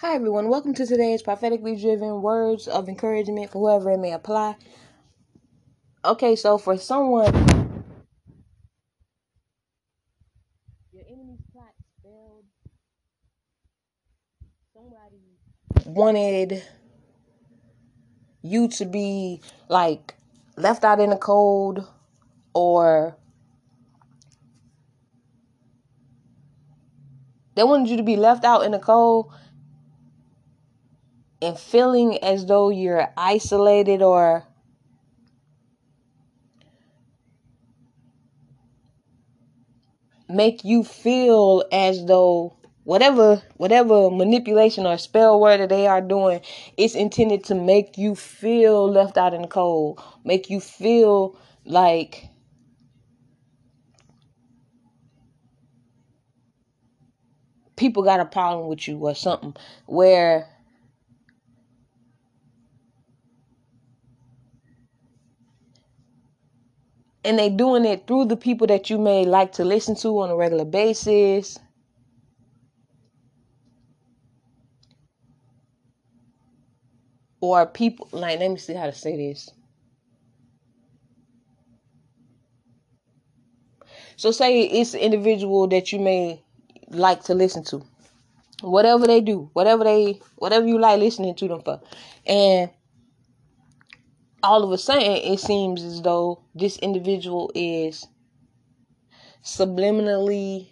Hi, everyone. Welcome to today's prophetically driven words of encouragement for whoever it may apply. Okay, so for someone, your enemy's plot failed. Somebody wanted you to be like left out in the cold or they wanted you to be left out in the cold and feeling as though you're isolated or make you feel as though whatever whatever manipulation or spell word that they are doing it's intended to make you feel left out in the cold make you feel like people got a problem with you or something where and they doing it through the people that you may like to listen to on a regular basis. Or people like let me see how to say this. So say it's an individual that you may like to listen to. Whatever they do whatever they whatever you like listening to them for. And all of a sudden it seems as though this individual is subliminally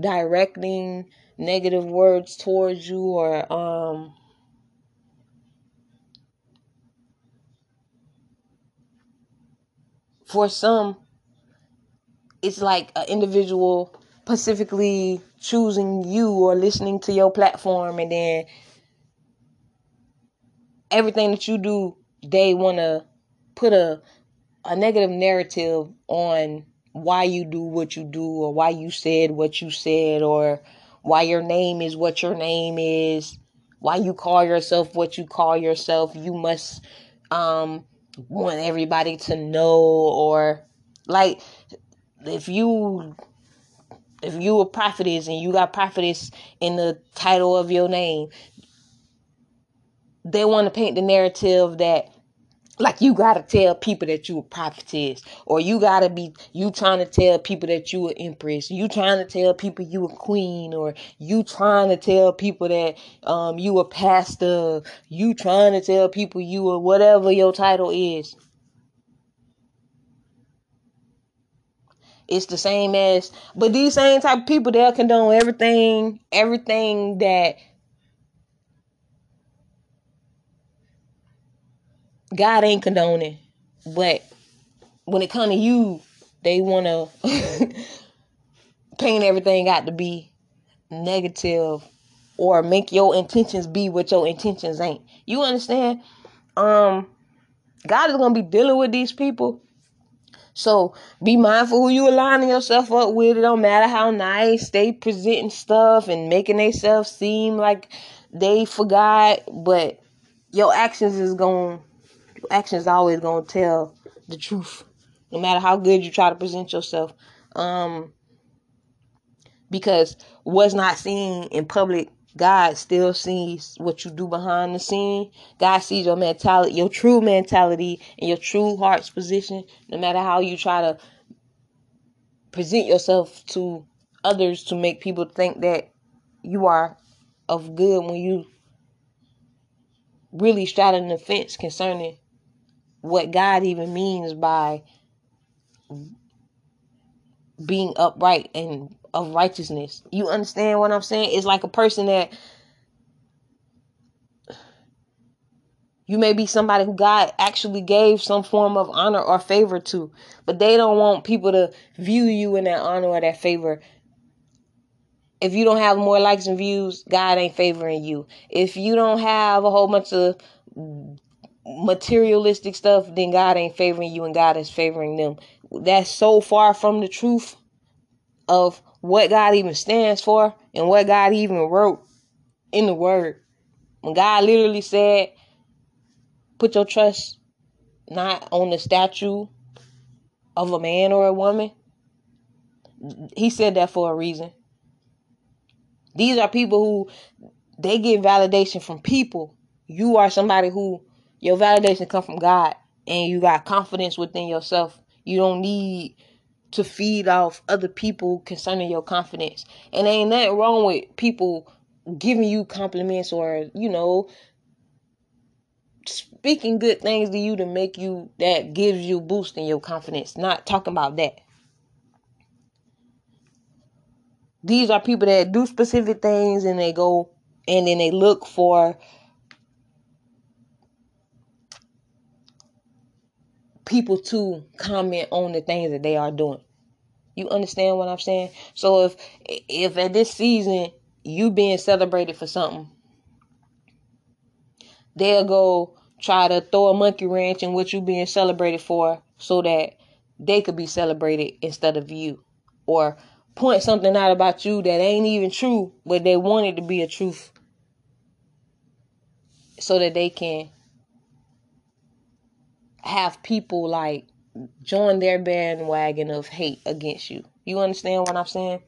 directing negative words towards you or um for some it's like an individual specifically choosing you or listening to your platform and then everything that you do they want to put a a negative narrative on why you do what you do or why you said what you said or why your name is what your name is why you call yourself what you call yourself. You must um want everybody to know or like if you if you a prophetess and you got prophetess in the title of your name they want to paint the narrative that like you gotta tell people that you a prophetess or you gotta be you trying to tell people that you an empress you trying to tell people you a queen or you trying to tell people that um you a pastor you trying to tell people you a whatever your title is. It's the same as but these same type of people they'll condone everything everything that God ain't condoning. But when it come to you, they want to paint everything out to be negative or make your intentions be what your intentions ain't. You understand? Um God is going to be dealing with these people. So be mindful who you aligning yourself up with. It don't matter how nice they presenting stuff and making themselves seem like they forgot, but your actions is going actions always gonna tell the truth, no matter how good you try to present yourself. Um, because what's not seen in public, God still sees what you do behind the scene. God sees your mentality, your true mentality, and your true heart's position. No matter how you try to present yourself to others to make people think that you are of good when you really straddling the fence concerning what God even means by being upright and of righteousness. You understand what I'm saying? It's like a person that you may be somebody who God actually gave some form of honor or favor to, but they don't want people to view you in that honor or that favor. If you don't have more likes and views, God ain't favoring you. If you don't have a whole bunch of materialistic stuff, then God ain't favoring you and God is favoring them. That's so far from the truth of what God even stands for and what God even wrote in the word. When God literally said, put your trust not on the statue of a man or a woman, he said that for a reason. These are people who they get validation from people. You are somebody who your validation come from God and you got confidence within yourself. You don't need to feed off other people concerning your confidence. And ain't nothing wrong with people giving you compliments or, you know, speaking good things to you to make you that gives you boost in your confidence. Not talking about that. These are people that do specific things and they go and then they look for people to comment on the things that they are doing. You understand what I'm saying? So if if at this season you being celebrated for something, they'll go try to throw a monkey wrench in what you being celebrated for so that they could be celebrated instead of you. Or point something out about you that ain't even true, but they want it to be a truth. So that they can have people like join their bandwagon of hate against you. You understand what I'm saying?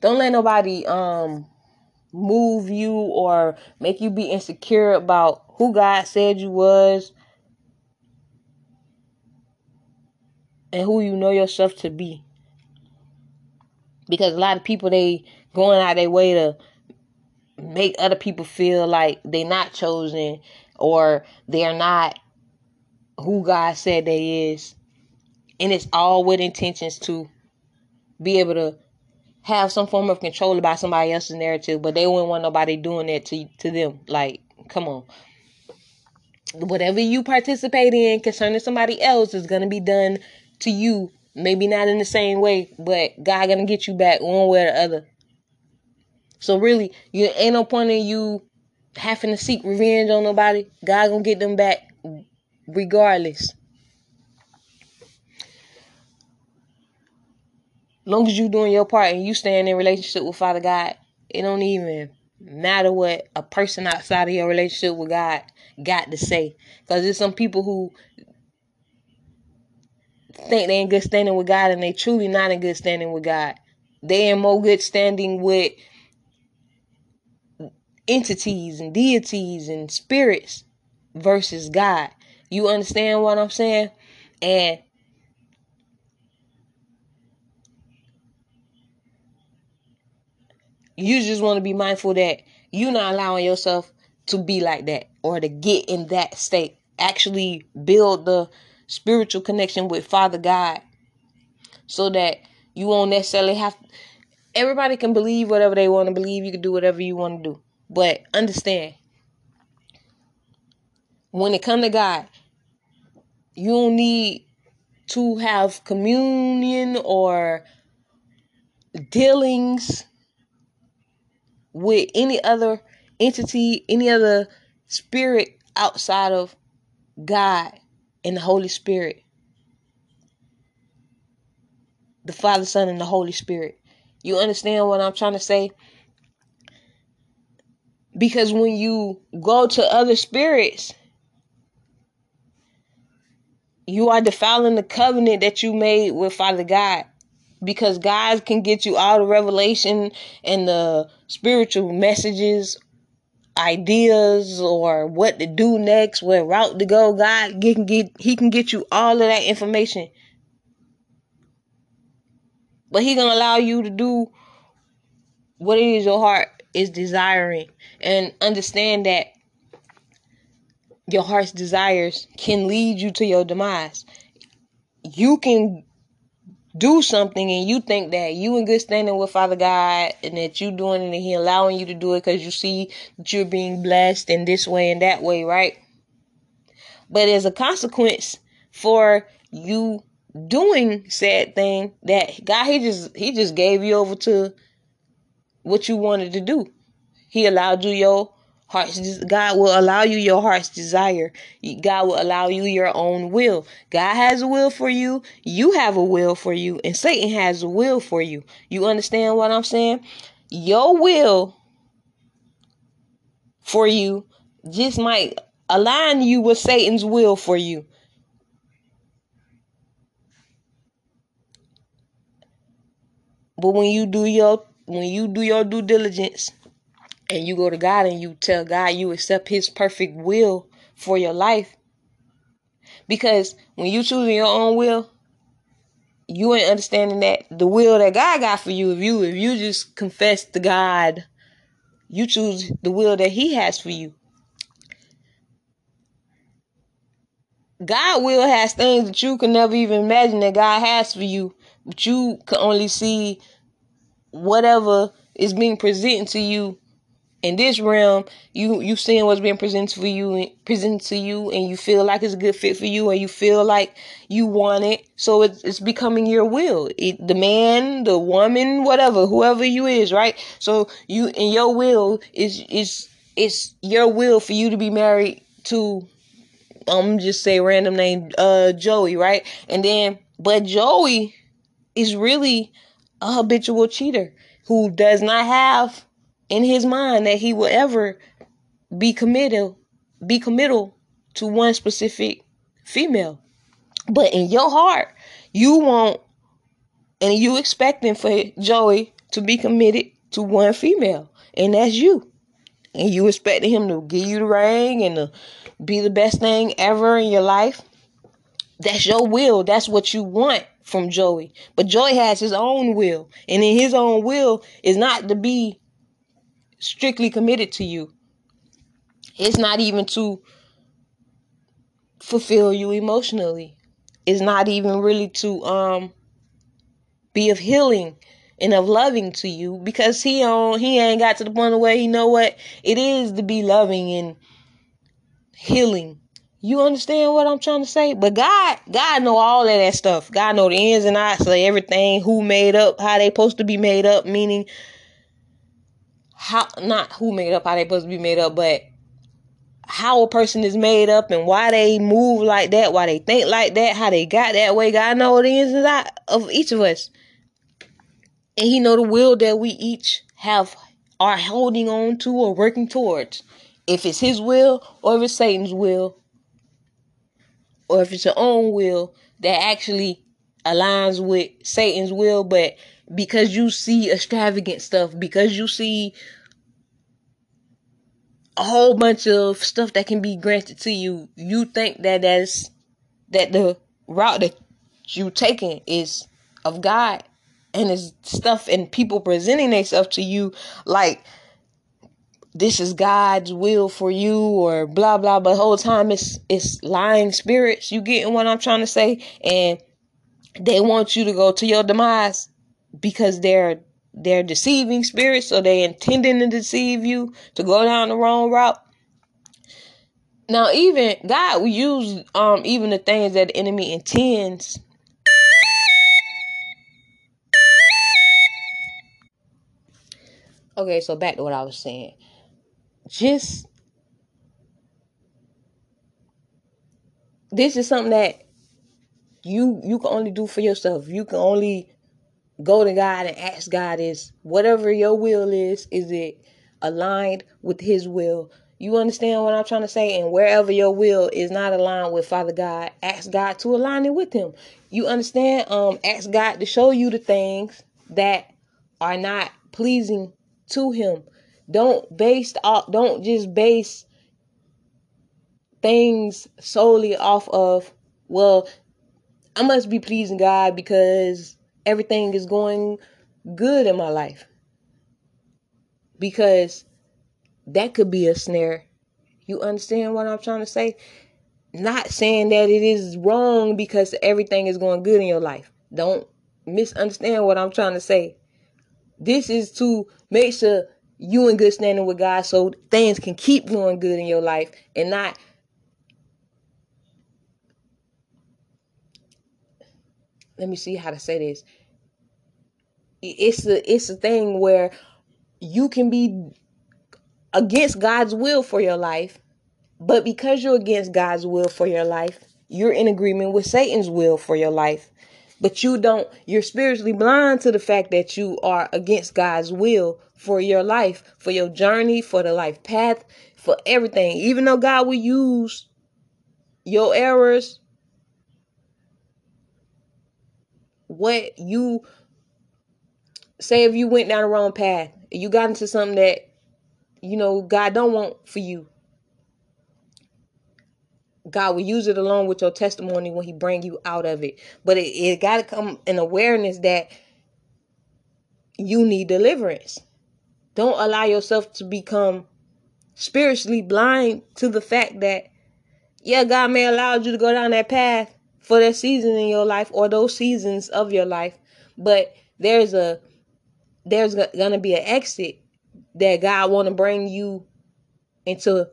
Don't let nobody um move you or make you be insecure about who God said you was and who you know yourself to be because a lot of people they going out their way to make other people feel like they're not chosen or they're not who God said they is. And it's all with intentions to be able to have some form of control about somebody else's narrative, but they wouldn't want nobody doing that to to them. Like, come on. Whatever you participate in concerning somebody else is gonna be done to you Maybe not in the same way, but God gonna get you back one way or the other. So really, you ain't no point in you having to seek revenge on nobody. God gonna get them back regardless. Long as you doing your part and you staying in relationship with Father God, it don't even matter what a person outside of your relationship with God got to say. Because there's some people who think they in good standing with God and they truly not in good standing with God. They in more good standing with entities and deities and spirits versus God. You understand what I'm saying? And you just want to be mindful that you're not allowing yourself to be like that or to get in that state. Actually build the spiritual connection with Father God so that you won't necessarily have everybody can believe whatever they want to believe you can do whatever you want to do but understand when it come to god you don't need to have communion or dealings with any other entity any other spirit outside of god and the Holy Spirit. The Father, Son, and the Holy Spirit. You understand what I'm trying to say? Because when you go to other spirits, you are defiling the covenant that you made with Father God. Because God can get you all the revelation and the spiritual messages ideas or what to do next, what route to go, God can get he can get you all of that information. But he gonna allow you to do what it is your heart is desiring and understand that your heart's desires can lead you to your demise. You can do something and you think that you in good standing with Father God and that you doing it and He allowing you to do it because you see that you're being blessed in this way and that way, right? But as a consequence for you doing said thing that God he just he just gave you over to what you wanted to do. He allowed you your Hearts, God will allow you your heart's desire. God will allow you your own will. God has a will for you. You have a will for you. And Satan has a will for you. You understand what I'm saying? Your will for you just might align you with Satan's will for you. But when you do your when you do your due diligence, and you go to God and you tell God you accept his perfect will for your life. Because when you choosing your own will, you ain't understanding that the will that God got for you, if you if you just confess to God, you choose the will that He has for you. God will has things that you can never even imagine that God has for you, but you can only see whatever is being presented to you in this realm, you you seeing what's being presented for you, presented to you, and you feel like it's a good fit for you, and you feel like you want it. So it's it's becoming your will. It, the man, the woman, whatever, whoever you is, right? So you and your will is is it's your will for you to be married to. I'm just say random name, uh, Joey, right? And then, but Joey is really a habitual cheater who does not have in his mind that he will ever be committed be committal to one specific female. But in your heart, you want and you expecting for Joey to be committed to one female, and that's you. And you expecting him to give you the ring and to be the best thing ever in your life. That's your will. That's what you want from Joey. But Joey has his own will. And in his own will is not to be strictly committed to you. It's not even to fulfill you emotionally. It's not even really to um be of healing and of loving to you because he on he ain't got to the point where he know what it is to be loving and healing. You understand what I'm trying to say? But God, God know all of that stuff. God know the ins and outs of everything, who made up, how they supposed to be made up, meaning how not who made up how they supposed to be made up, but how a person is made up and why they move like that, why they think like that, how they got that way. God know the ins and outs of each of us. And he know the will that we each have are holding on to or working towards. If it's his will or if it's Satan's will. Or if it's your own will that actually aligns with Satan's will, but because you see extravagant stuff, because you see a whole bunch of stuff that can be granted to you, you think that that's that the route that you taking is of God and it's stuff and people presenting themselves to you like this is God's will for you or blah blah but whole time it's it's lying spirits you getting what I'm trying to say and they want you to go to your demise because they're they're deceiving spirits or they intending to deceive you to go down the wrong route. Now even god we use um even the things that the enemy intends okay so back to what i was saying. Just this is something that you you can only do for yourself. You can only go to God and ask God is whatever your will is, is it aligned with his will? You understand what I'm trying to say? And wherever your will is not aligned with Father God, ask God to align it with him. You understand? Um, ask God to show you the things that are not pleasing to him. Don't base off don't just base things solely off of, well, I must be pleasing God because everything is going good in my life. Because that could be a snare. You understand what I'm trying to say? Not saying that it is wrong because everything is going good in your life. Don't misunderstand what I'm trying to say. This is to make sure you in good standing with God so things can keep going good in your life and not let me see how to say this. It's a it's a thing where you can be against God's will for your life, but because you're against God's will for your life, you're in agreement with Satan's will for your life. But you don't, you're spiritually blind to the fact that you are against God's will for your life, for your journey, for the life path, for everything. Even though God will use your errors what you say if you went down the wrong path, you got into something that you know God don't want for you. God will use it along with your testimony when He bring you out of it. But it, it got to come an awareness that you need deliverance. Don't allow yourself to become spiritually blind to the fact that, yeah, God may allow you to go down that path for that season in your life or those seasons of your life, but there's a there's gonna be an exit that God want to bring you into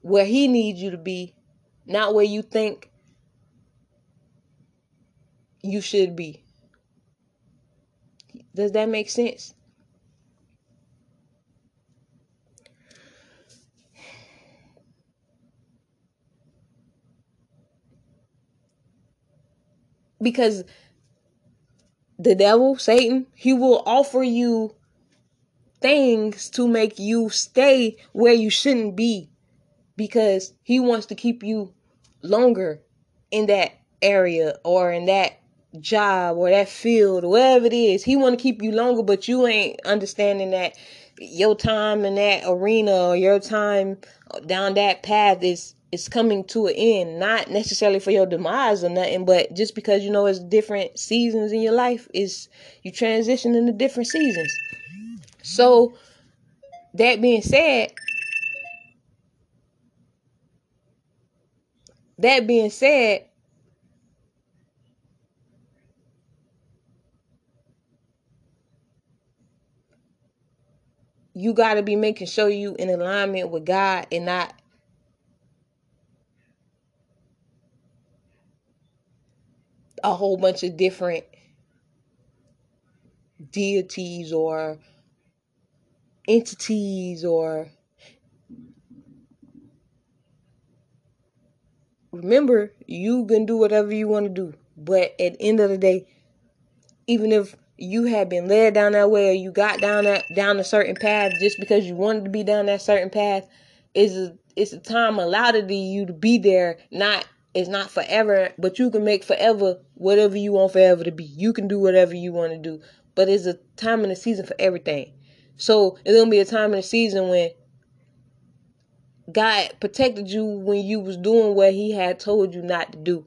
where He needs you to be, not where you think you should be. Does that make sense? Because the devil, Satan, he will offer you things to make you stay where you shouldn't be because he wants to keep you longer in that area or in that job or that field whatever it is. He want to keep you longer, but you ain't understanding that your time in that arena or your time down that path is is coming to an end. Not necessarily for your demise or nothing, but just because you know it's different seasons in your life is you transition into different seasons. So that being said, that being said, you got to be making sure you in alignment with God and not a whole bunch of different deities or entities or remember you can do whatever you want to do but at the end of the day even if you had been led down that way or you got down that down a certain path just because you wanted to be down that certain path is a it's a time allotted to you to be there not it's not forever but you can make forever whatever you want forever to be. You can do whatever you want to do but it's a time and a season for everything. So it's gonna be a time in the season when God protected you when you was doing what he had told you not to do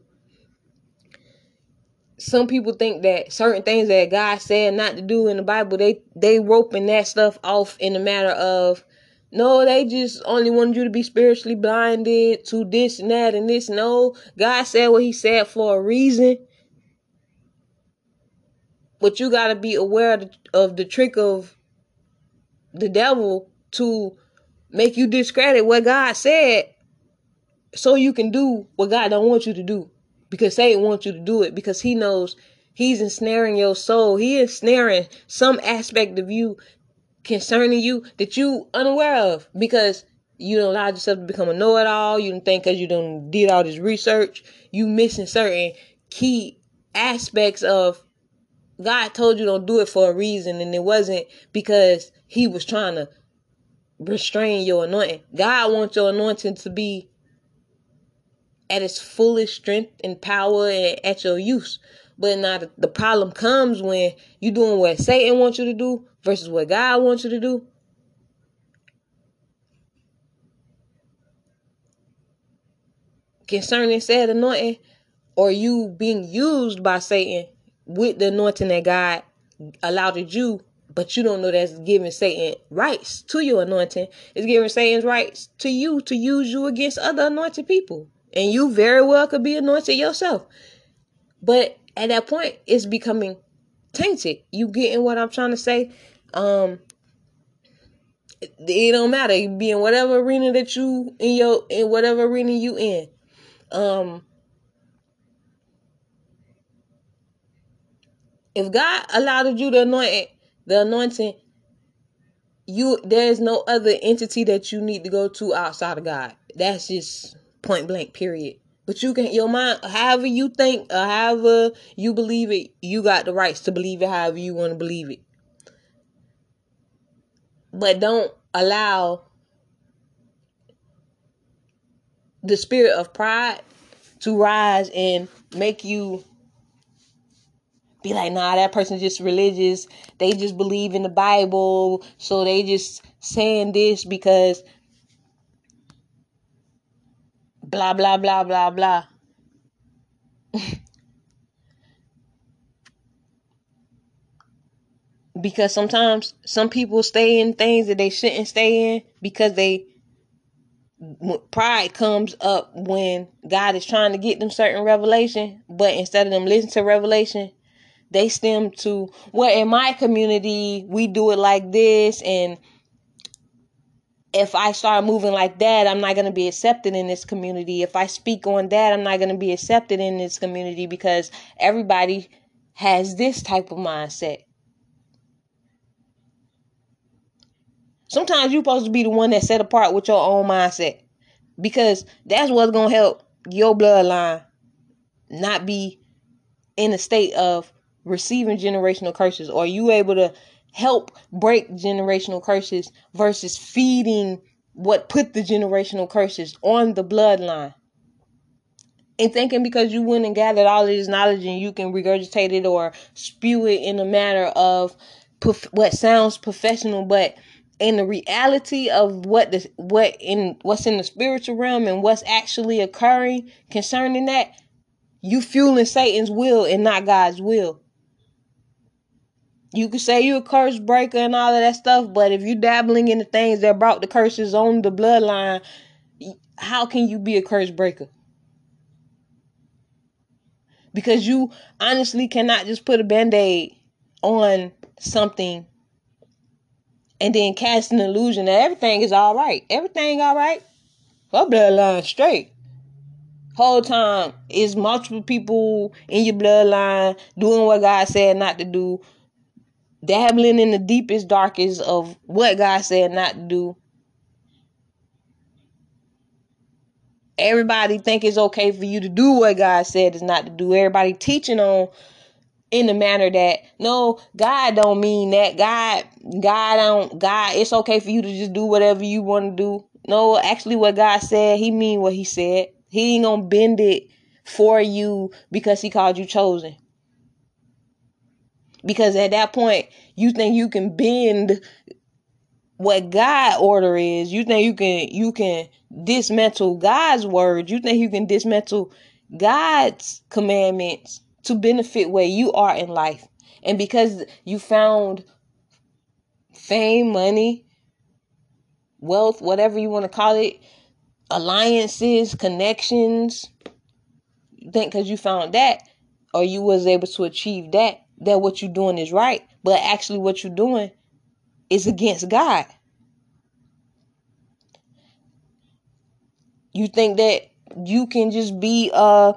some people think that certain things that God said not to do in the Bible, they they roping that stuff off in the matter of no, they just only wanted you to be spiritually blinded to this and that and this. No, God said what He said for a reason. But you got to be aware of the, of the trick of the devil to make you discredit what God said so you can do what God don't want you to do because Satan wants you to do it because he knows he's ensnaring your soul. He is ensnaring some aspect of you concerning you that you unaware of because you don't allow yourself to become a know-it-all. You don't think because you don't did all this research, you missing certain key aspects of God told you don't do it for a reason, and it wasn't because He was trying to restrain your anointing. God wants your anointing to be at its fullest strength and power and at your use. But now the, problem comes when you're doing what Satan wants you to do versus what God wants you to do. Concerning said anointing, or you being used by Satan with the anointing that God allowed you, but you don't know that's giving Satan rights to your anointing. It's giving Satan's rights to you to use you against other anointed people. And you very well could be anointed yourself. But at that point, it's becoming tainted. You getting what I'm trying to say? Um it, it don't matter. You be in whatever arena that you in your in whatever arena you in. Um if God allowed you to anoint the anointing, you there is no other entity that you need to go to outside of God. That's just point blank period but you can your mind however you think or however you believe it you got the rights to believe it however you want to believe it but don't allow the spirit of pride to rise and make you be like, nah, that person's just religious. They just believe in the Bible. So they just saying this because blah, blah, blah, blah, blah. because sometimes some people stay in things that they shouldn't stay in because they pride comes up when God is trying to get them certain revelation, but instead of them listening to revelation, they stem to well in my community we do it like this and if I start moving like that, I'm not going to be accepted in this community. If I speak on that, I'm not going to be accepted in this community because everybody has this type of mindset. Sometimes you're supposed to be the one that set apart with your own mindset because that's what's going to help your bloodline not be in a state of receiving generational curses. Or you able to help break generational curses versus feeding what put the generational curses on the bloodline? and thinking because you went and gathered all this knowledge and you can regurgitate it or spew it in a manner of prof- what sounds professional, but in the reality of what the what in what's in the spiritual realm and what's actually occurring concerning that, you fueling Satan's will and not God's will. You could say you're a curse breaker and all of that stuff, but if you're dabbling in the things that brought the curses on the bloodline, how can you be a curse breaker? Because you honestly cannot just put a band aid on something and then cast an illusion that everything is all right. Everything all right. Her bloodline straight. Whole time is multiple people in your bloodline doing what God said not to do, dabbling in the deepest, darkest of what God said not to do. Everybody think it's okay for you to do what God said is not to do. Everybody teaching on in the manner that no god don't mean that god god don't god it's okay for you to just do whatever you want to do no actually what god said he mean what he said he ain't gonna bend it for you because he called you chosen because at that point you think you can bend what god order is you think you can you can dismantle god's word you think you can dismantle god's commandments to benefit where you are in life. And because you found fame, money, wealth, whatever you want to call it, alliances, connections, think because you found that or you was able to achieve that, that what you're doing is right. But actually what you're doing is against God. You think that you can just be a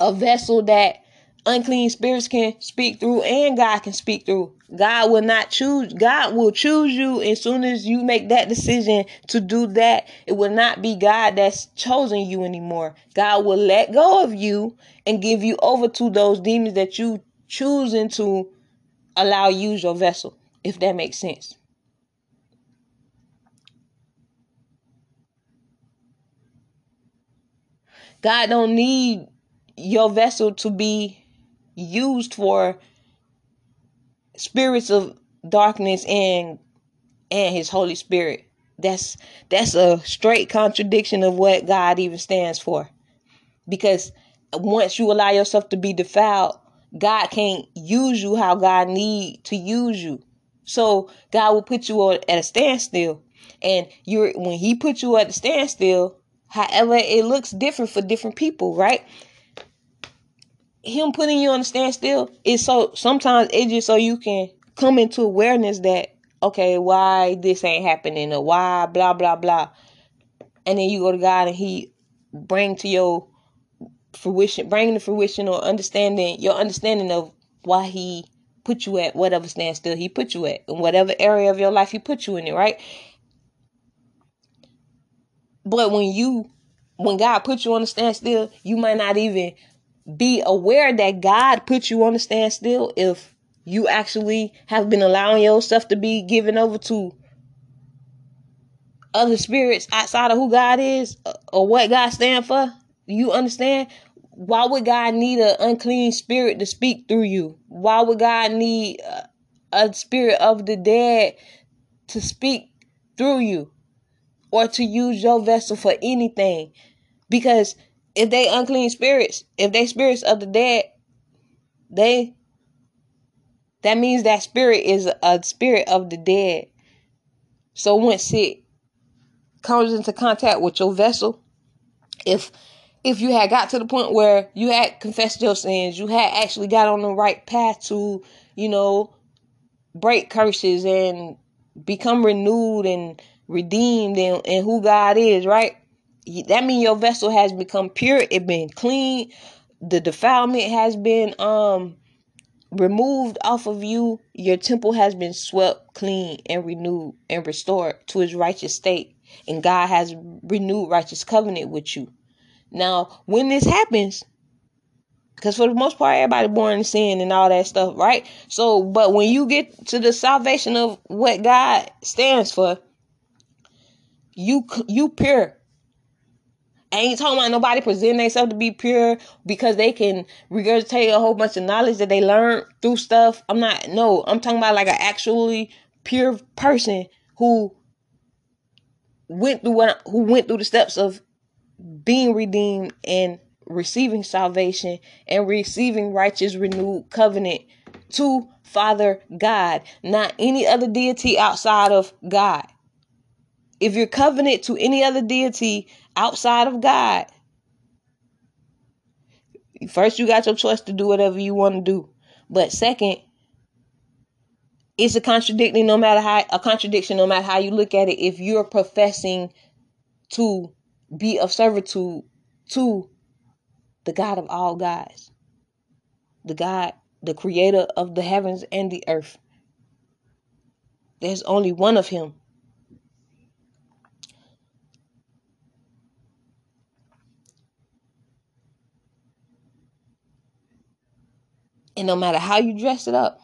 a vessel that unclean spirits can speak through and God can speak through. God will not choose. God will choose you as soon as you make that decision to do that. It will not be God that's chosen you anymore. God will let go of you and give you over to those demons that you choosing to allow use your vessel, if that makes sense. God don't need your vessel to be used for spirits of darkness and and his holy spirit that's that's a straight contradiction of what god even stands for because once you allow yourself to be defiled god can't use you how god need to use you. So god will put you at a standstill. And you're when he put you at a standstill however it looks different for different people right? Him putting you on a standstill is so sometimes it's just so you can come into awareness that okay, why this ain't happening or why blah blah blah. And then you go to God and He bring to your fruition, bringing to fruition or understanding your understanding of why He put you at whatever standstill He put you at in whatever area of your life He put you in it, right? But when you when God put you on a standstill, you might not even be aware that God put you on a standstill if you actually have been allowing yourself to be given over to other spirits outside of who God is or what God stands for. You understand? Why would God need an unclean spirit to speak through you? Why would God need a, a spirit of the dead to speak through you or to use your vessel for anything? Because if they unclean spirits, if they spirits of the dead, they that means that spirit is a spirit of the dead. So once it comes into contact with your vessel, if if you had got to the point where you had confessed your sins, you had actually got on the right path to, you know, break curses and become renewed and redeemed and, in who God is, right? That means your vessel has become pure, it been clean, the defilement has been um removed off of you, your temple has been swept clean and renewed and restored to its righteous state. And God has renewed righteous covenant with you. Now, when this happens, because for the most part, everybody born in sin and all that stuff, right? So, but when you get to the salvation of what God stands for, you you pure. I ain't talking about nobody presenting themselves to be pure because they can regurgitate a whole bunch of knowledge that they learned through stuff. I'm not no, I'm talking about like an actually pure person who went through what who went through the steps of being redeemed and receiving salvation and receiving righteous renewed covenant to Father God, not any other deity outside of God. If you're covenant to any other deity outside of God, first you got your choice to do whatever you want to do. But second, it's a contradiction no matter how a contradiction no matter how you look at it if you're professing to be of servitude to the God of all gods, the God, the creator of the heavens and the earth. There's only one of him. And no matter how you dress it up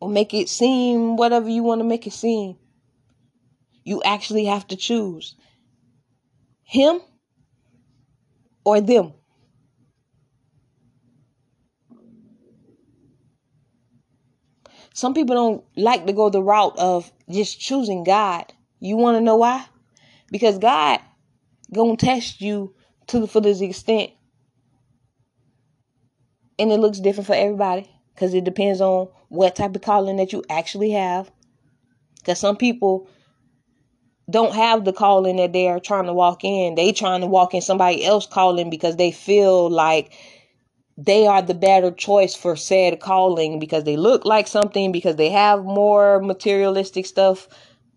or make it seem whatever you want to make it seem, you actually have to choose him or them. Some people don't like to go the route of just choosing God. You want to know why? Because God gonna test you to the fullest extent, and it looks different for everybody because it depends on what type of calling that you actually have. Because some people don't have the calling that they are trying to walk in. They trying to walk in somebody else calling because they feel like they are the better choice for said calling because they look like something because they have more materialistic stuff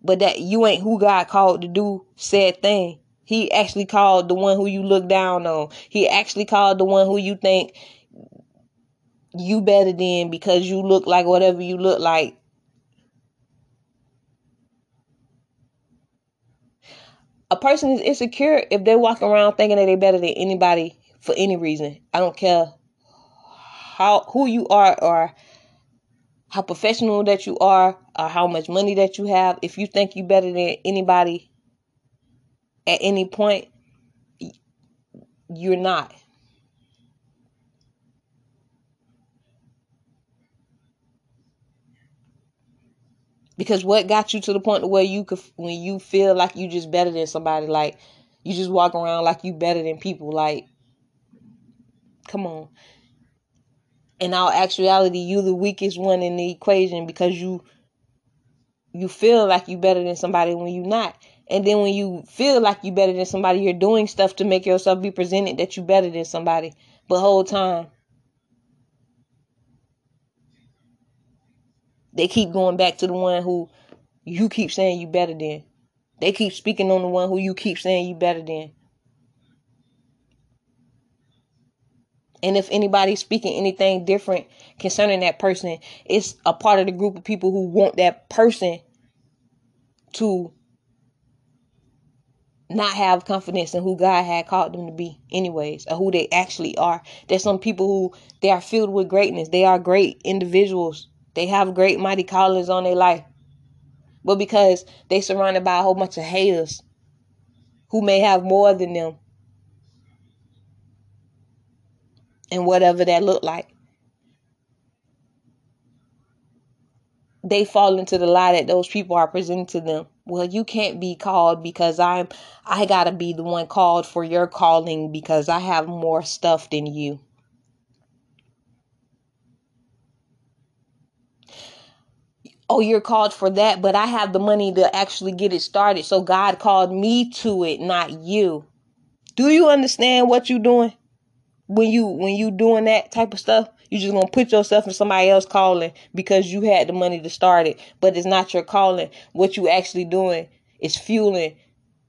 but that you ain't who God called to do said thing. He actually called the one who you look down on. He actually called the one who you think you better than because you look like whatever you look like a person is insecure if they walk around thinking that they're better than anybody for any reason. I don't care how who you are or how professional that you are or how much money that you have. If you think you're better than anybody at any point, you're not. Because what got you to the point where you could, when you feel like you just better than somebody, like you just walk around like you better than people, like, come on. In all actuality, you the weakest one in the equation because you you feel like you better than somebody when you not. And then when you feel like you better than somebody, you're doing stuff to make yourself be presented that you better than somebody. But whole time They keep going back to the one who you keep saying you better than. They keep speaking on the one who you keep saying you better than. And if anybody's speaking anything different concerning that person, it's a part of the group of people who want that person to not have confidence in who God had called them to be, anyways, or who they actually are. There's some people who they are filled with greatness. They are great individuals. They have great mighty callings on their life. But because they surrounded by a whole bunch of haters who may have more than them. and whatever that looked like. They fall into the lie that those people are presenting to them. Well, you can't be called because I'm I got to be the one called for your calling because I have more stuff than you. Oh, you're called for that, but I have the money to actually get it started. So God called me to it, not you. Do you understand what you're doing? When you when you doing that type of stuff, you just gonna put yourself in somebody else calling because you had the money to start it, but it's not your calling. What you actually doing is fueling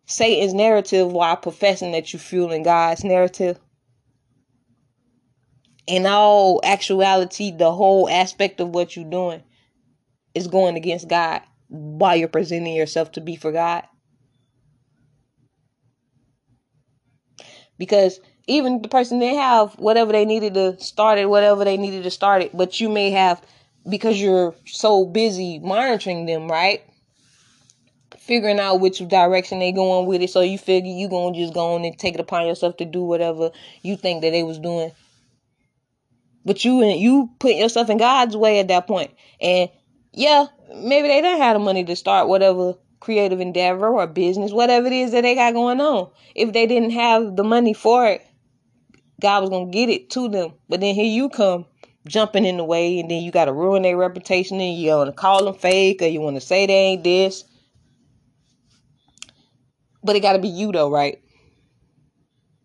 Satan's narrative while professing that you're fueling God's narrative. In all actuality, the whole aspect of what you're doing is going against God while you're presenting yourself to be for God. Because even the person they have whatever they needed to start it, whatever they needed to start it, but you may have because you're so busy monitoring them, right? Figuring out which direction they going with it, so you figure you gonna just go on and take it upon yourself to do whatever you think that they was doing. But you and you put yourself in God's way at that point, and yeah, maybe they didn't have the money to start whatever creative endeavor or business, whatever it is that they got going on. If they didn't have the money for it, God was gonna get it to them. But then here you come jumping in the way, and then you gotta ruin their reputation, and you wanna call them fake, or you wanna say they ain't this. But it gotta be you though, right?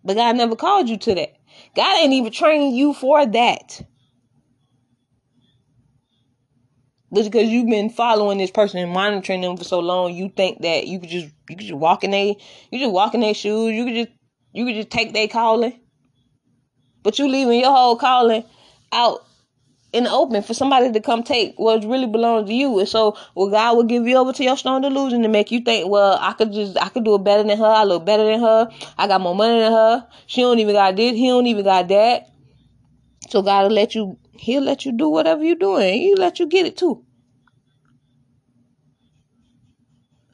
But God never called you to that. God ain't even trained you for that. But because you've been following this person and monitoring them for so long, you think that you could just you could just walk in they you just walk in their shoes. You could just you could just take their calling. But you leaving your whole calling out in the open for somebody to come take what really belongs to you. And so, well, God will give you over to your strong delusion to make you think, well, I could just, I could do it better than her. I look better than her. I got more money than her. She don't even got this. He don't even got that. So God will let you, he'll let you do whatever you're doing. He'll let you get it too.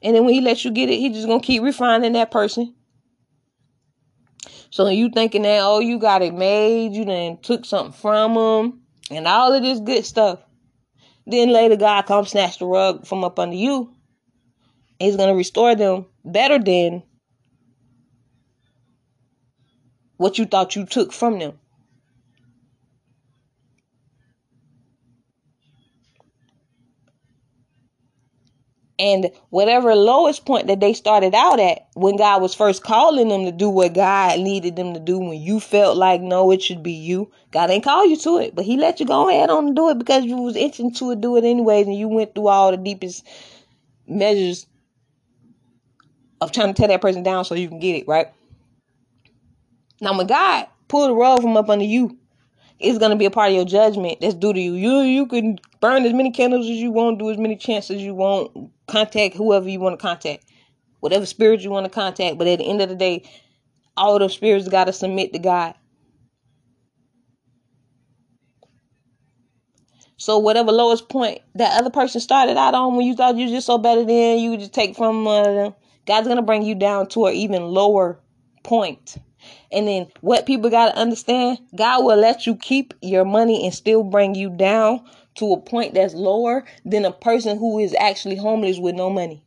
And then when he lets you get it, he just gonna keep refining that person. So you thinking that oh you got it made, you then took something from them, and all of this good stuff. Then later God come snatch the rug from up under you. He's gonna restore them better than what you thought you took from them. And whatever lowest point that they started out at when God was first calling them to do what God needed them to do, when you felt like, no, it should be you, God ain't call you to it, but He let you go ahead on and do it because you was itching to do it anyways, and you went through all the deepest measures of trying to tear that person down so you can get it, right? Now, when God pulled the rug from up under you, it's gonna be a part of your judgment that's due to you. You you can burn as many candles as you want, do as many chances as you want, contact whoever you want to contact, whatever spirit you want to contact. But at the end of the day, all those spirits got to submit to God. So whatever lowest point that other person started out on when you thought you were just so better than you just take from uh, God's gonna bring you down to an even lower point. And then what people gotta understand, God will let you keep your money and still bring you down to a point that's lower than a person who is actually homeless with no money.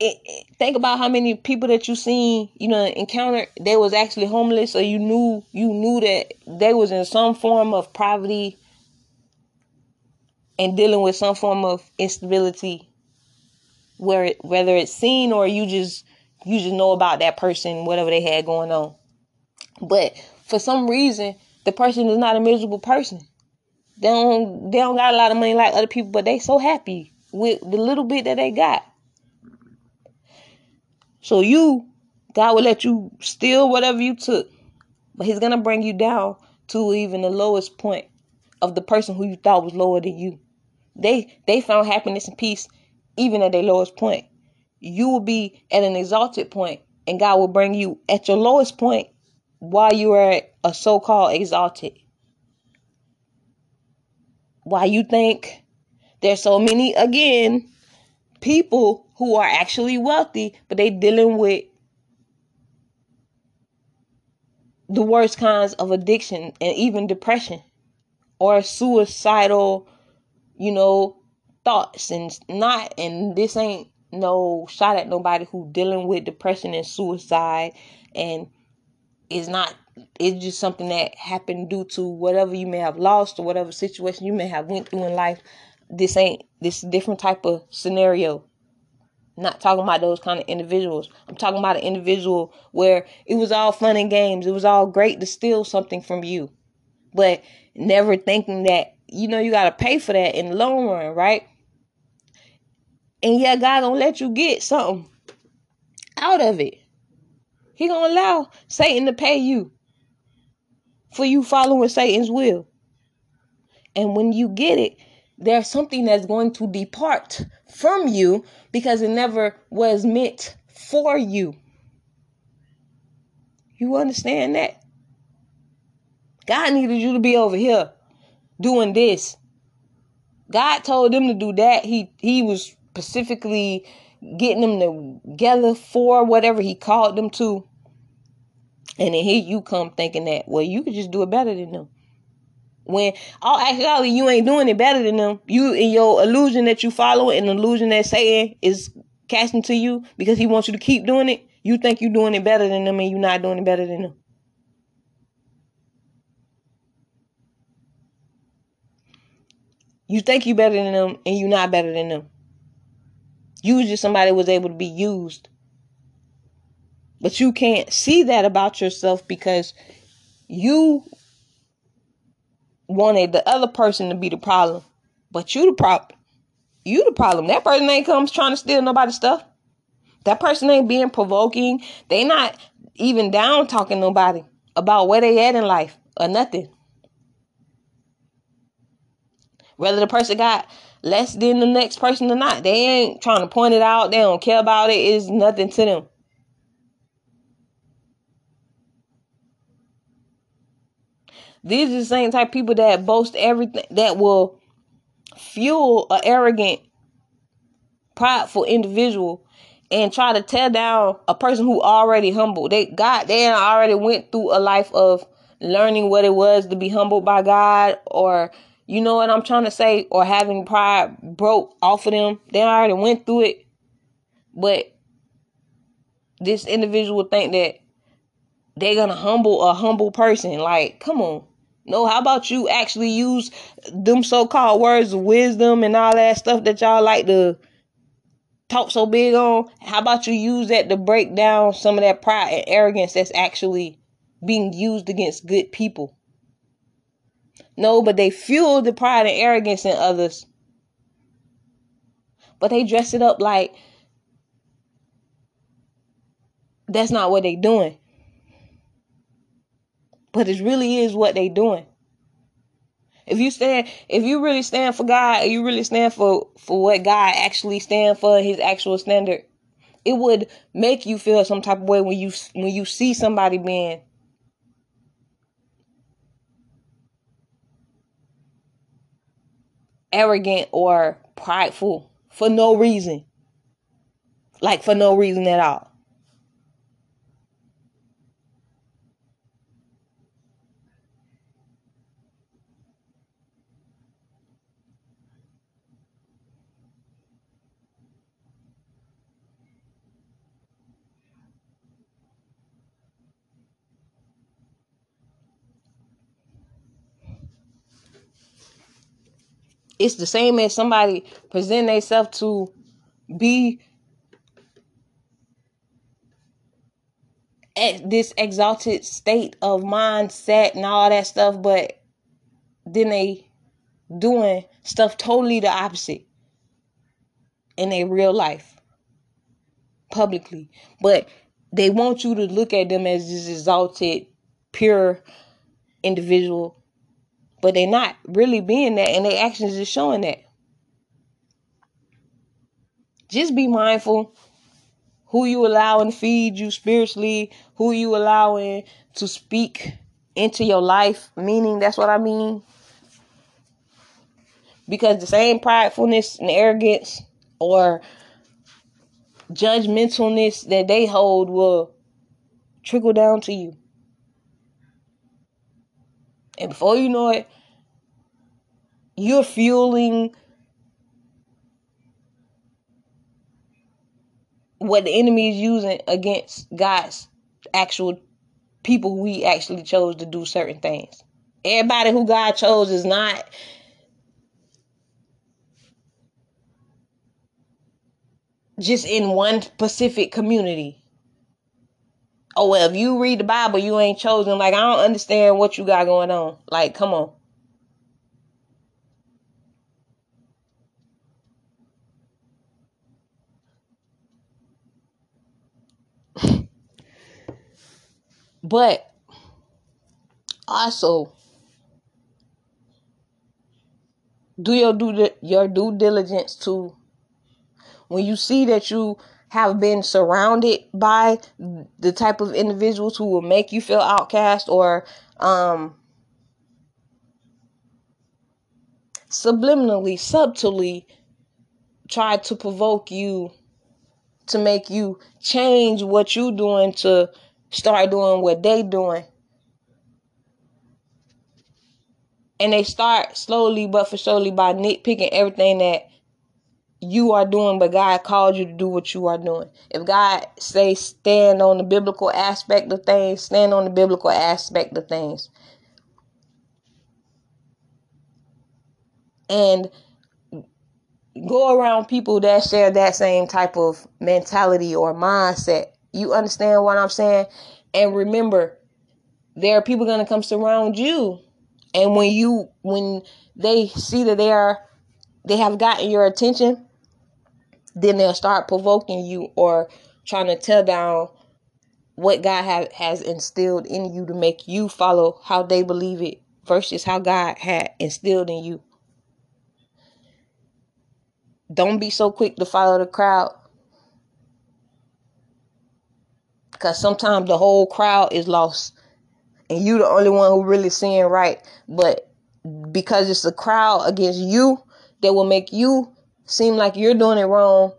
It, it, think about how many people that you seen, you know, encountered they was actually homeless, or you knew you knew that they was in some form of poverty and dealing with some form of instability, where it, whether it's seen or you just you just know about that person, whatever they had going on. But for some reason, the person is not a miserable person. They don't they don't got a lot of money like other people, but they so happy with the little bit that they got. So you, God will let you steal whatever you took, but He's gonna bring you down to even the lowest point of the person who you thought was lower than you. They they found happiness and peace even at their lowest point. You will be at an exalted point, and God will bring you at your lowest point while you are at a so-called exalted why you think there's so many again people who are actually wealthy but they dealing with the worst kinds of addiction and even depression or suicidal, you know, thoughts and not and this ain't no shot at nobody who dealing with depression and suicide and is not it's just something that happened due to whatever you may have lost or whatever situation you may have went through in life. This ain't this different type of scenario. Not talking about those kind of individuals. I'm talking about an individual where it was all fun and games. It was all great to steal something from you but never thinking that you know you got to pay for that in the long run right? And yeah god gonna let you get something out of it he gonna allow satan to pay you for you following satan's will and when you get it there's something that's going to depart from you because it never was meant for you. You understand that? God needed you to be over here doing this. God told them to do that. He he was specifically getting them together for whatever he called them to. And then here you come thinking that, well, you could just do it better than them. When all actually you ain't doing it better than them. You in your illusion that you follow and the illusion that Satan is casting to you because he wants you to keep doing it. You think you're doing it better than them and you're not doing it better than them. You think you're better than them and you're not better than them. Just somebody was able to be used. But you can't see that about yourself because you wanted the other person to be the problem, but you the problem. You the problem. That person ain't comes trying to steal nobody's stuff. That person ain't being provoking. They not even down talking nobody about where they at in life or nothing. Whether the person got less than the next person or not, they ain't trying to point it out. They don't care about it. It's nothing to them. These are the same type people that boast everything that will fuel an arrogant, prideful individual and try to tear down a person who already humble. They got they already went through a life of learning what it was to be humbled by God or you know what I'm trying to say or having pride broke off of them. They already went through it. But this individual think that they're gonna humble a humble person. Like, come on. No, how about you actually use them so-called words of wisdom and all that stuff that y'all like to talk so big on? How about you use that to break down some of that pride and arrogance that's actually being used against good people? No, but they fuel the pride and arrogance in others. But they dress it up like that's not what they're doing. But it really is what they're doing. If you stand, if you really stand for God, you really stand for for what God actually stand for, His actual standard, it would make you feel some type of way when you when you see somebody being arrogant or prideful for no reason, like for no reason at all. It's the same as somebody present themselves to be at this exalted state of mindset and all that stuff, but then they doing stuff totally the opposite in their real life publicly. But they want you to look at them as this exalted, pure individual but they're not really being that, and their actions is showing that. Just be mindful who you allowing to feed you spiritually, who you allowing to speak into your life, meaning that's what I mean. Because the same pridefulness and arrogance or judgmentalness that they hold will trickle down to you. And before you know it, you're fueling what the enemy is using against God's actual people we actually chose to do certain things. Everybody who God chose is not just in one specific community. Oh well, if you read the Bible, you ain't chosen. Like I don't understand what you got going on. Like, come on. but also do your due your due diligence to when you see that you have been surrounded by the type of individuals who will make you feel outcast or um, subliminally, subtly try to provoke you to make you change what you're doing to start doing what they doing. And they start slowly but for surely by nitpicking everything that you are doing, but God called you to do what you are doing. If God say stand on the biblical aspect of things, stand on the biblical aspect of things. And go around people that share that same type of mentality or mindset. You understand what I'm saying? And remember, there are people going to come surround you. And when you when they see that they are they have gotten your attention, then they'll start provoking you or trying to tear down what God have, has instilled in you to make you follow how they believe it versus how God had instilled in you. Don't be so quick to follow the crowd. Because sometimes the whole crowd is lost. And you the only one who really seeing right. But because it's a crowd against you that will make you seem like you're doing it wrong.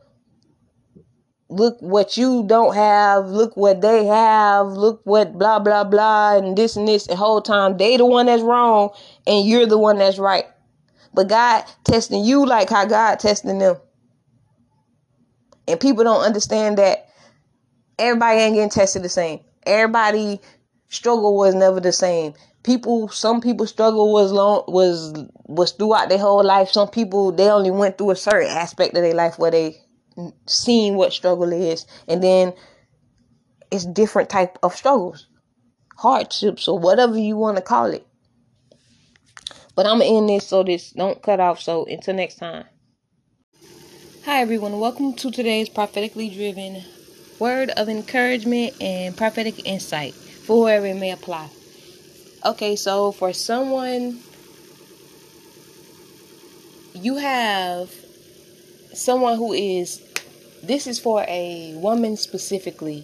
Look what you don't have. Look what they have. Look what blah blah blah and this and this. The whole time they the one that's wrong and you're the one that's right. But God testing you like how God testing them. And people don't understand that everybody ain't getting tested the same. Everybody struggle was never the same people some people struggle was long was was throughout their whole life. Some people they only went through a certain aspect of their life where they seen what struggle is. And then it's different type of struggles hardships or whatever you want to call it. But i'm gonna end this so this don't cut off. So until next time. Hi everyone. Welcome to today's prophetically driven word of encouragement and prophetic insight for whoever it may apply Okay, so for someone, you have someone who is, this is for a woman specifically.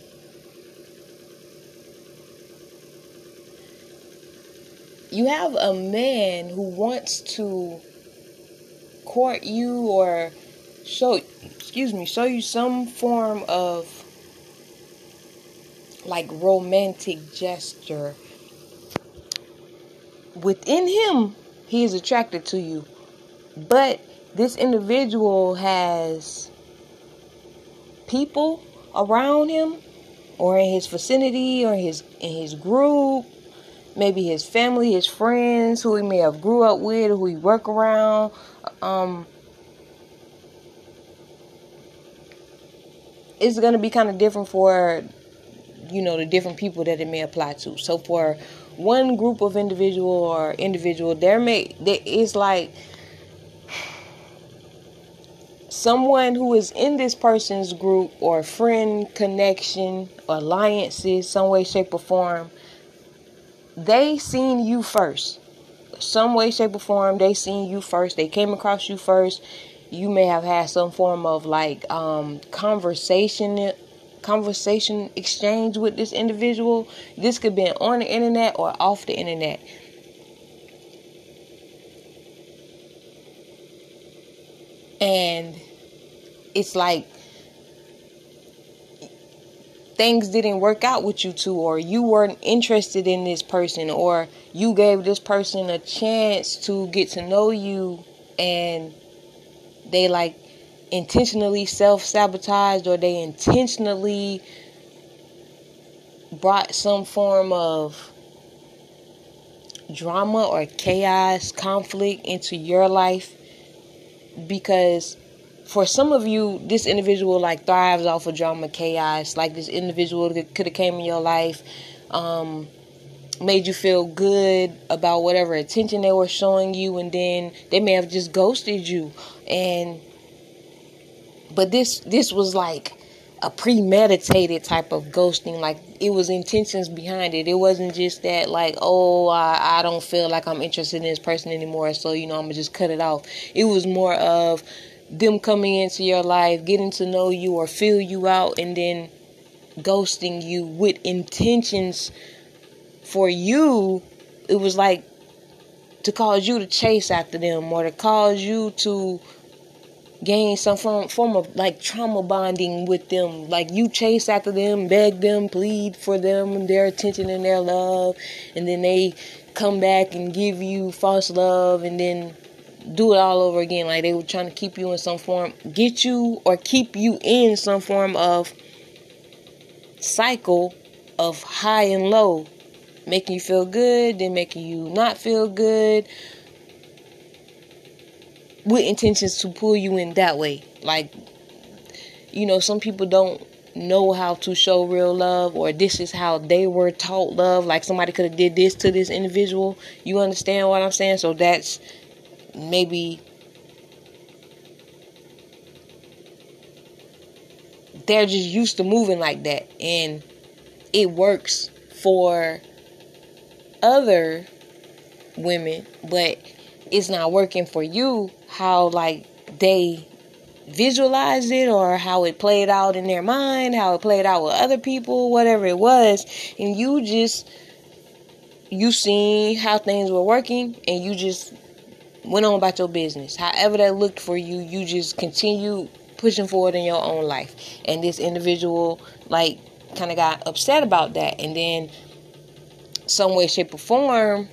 You have a man who wants to court you or show, excuse me, show you some form of like romantic gesture within him, he is attracted to you. But this individual has people around him or in his vicinity or his in his group maybe his family his friends who he may have grew up with who he work around um it's going to be kind of different for you know the different people that it may apply to so for one group of individual or individual there may there is like someone who is in this person's group or friend connection alliances some way shape or form they seen you first. Some way shape or form they seen you first. They came across you first. You may have had some form of like um conversation conversation exchange with this individual. This could be on the internet or off the internet. And it's like things didn't work out with you two or you weren't interested in this person or you gave this person a chance to get to know you and they like intentionally self-sabotaged or they intentionally brought some form of drama or chaos conflict into your life because for some of you, this individual like thrives off of drama, chaos. Like this individual could have came in your life, um, made you feel good about whatever attention they were showing you, and then they may have just ghosted you. And but this this was like a premeditated type of ghosting. Like it was intentions behind it. It wasn't just that like, oh, I, I don't feel like I'm interested in this person anymore, so you know I'm gonna just cut it off. It was more of them coming into your life, getting to know you or fill you out, and then ghosting you with intentions for you. It was like to cause you to chase after them or to cause you to gain some form, form of like trauma bonding with them. Like you chase after them, beg them, plead for them, their attention and their love, and then they come back and give you false love, and then do it all over again. Like they were trying to keep you in some form, get you or keep you in some form of cycle of high and low, making you feel good, then making you not feel good, with intentions to pull you in that way. Like, you know, some people don't know how to show real love or this is how they were taught love. Like somebody could have did this to this individual. You understand what i'm saying? So that's maybe they're just used to moving like that. And it works for other women but it's not working for you how like they visualized it or how it played out in their mind how it played out with other people whatever it was and you just you seen how things were working and you just went on about your business. However that looked for you, you just continue pushing forward in your own life. And this individual like kind of got upset about that and then some way shape or form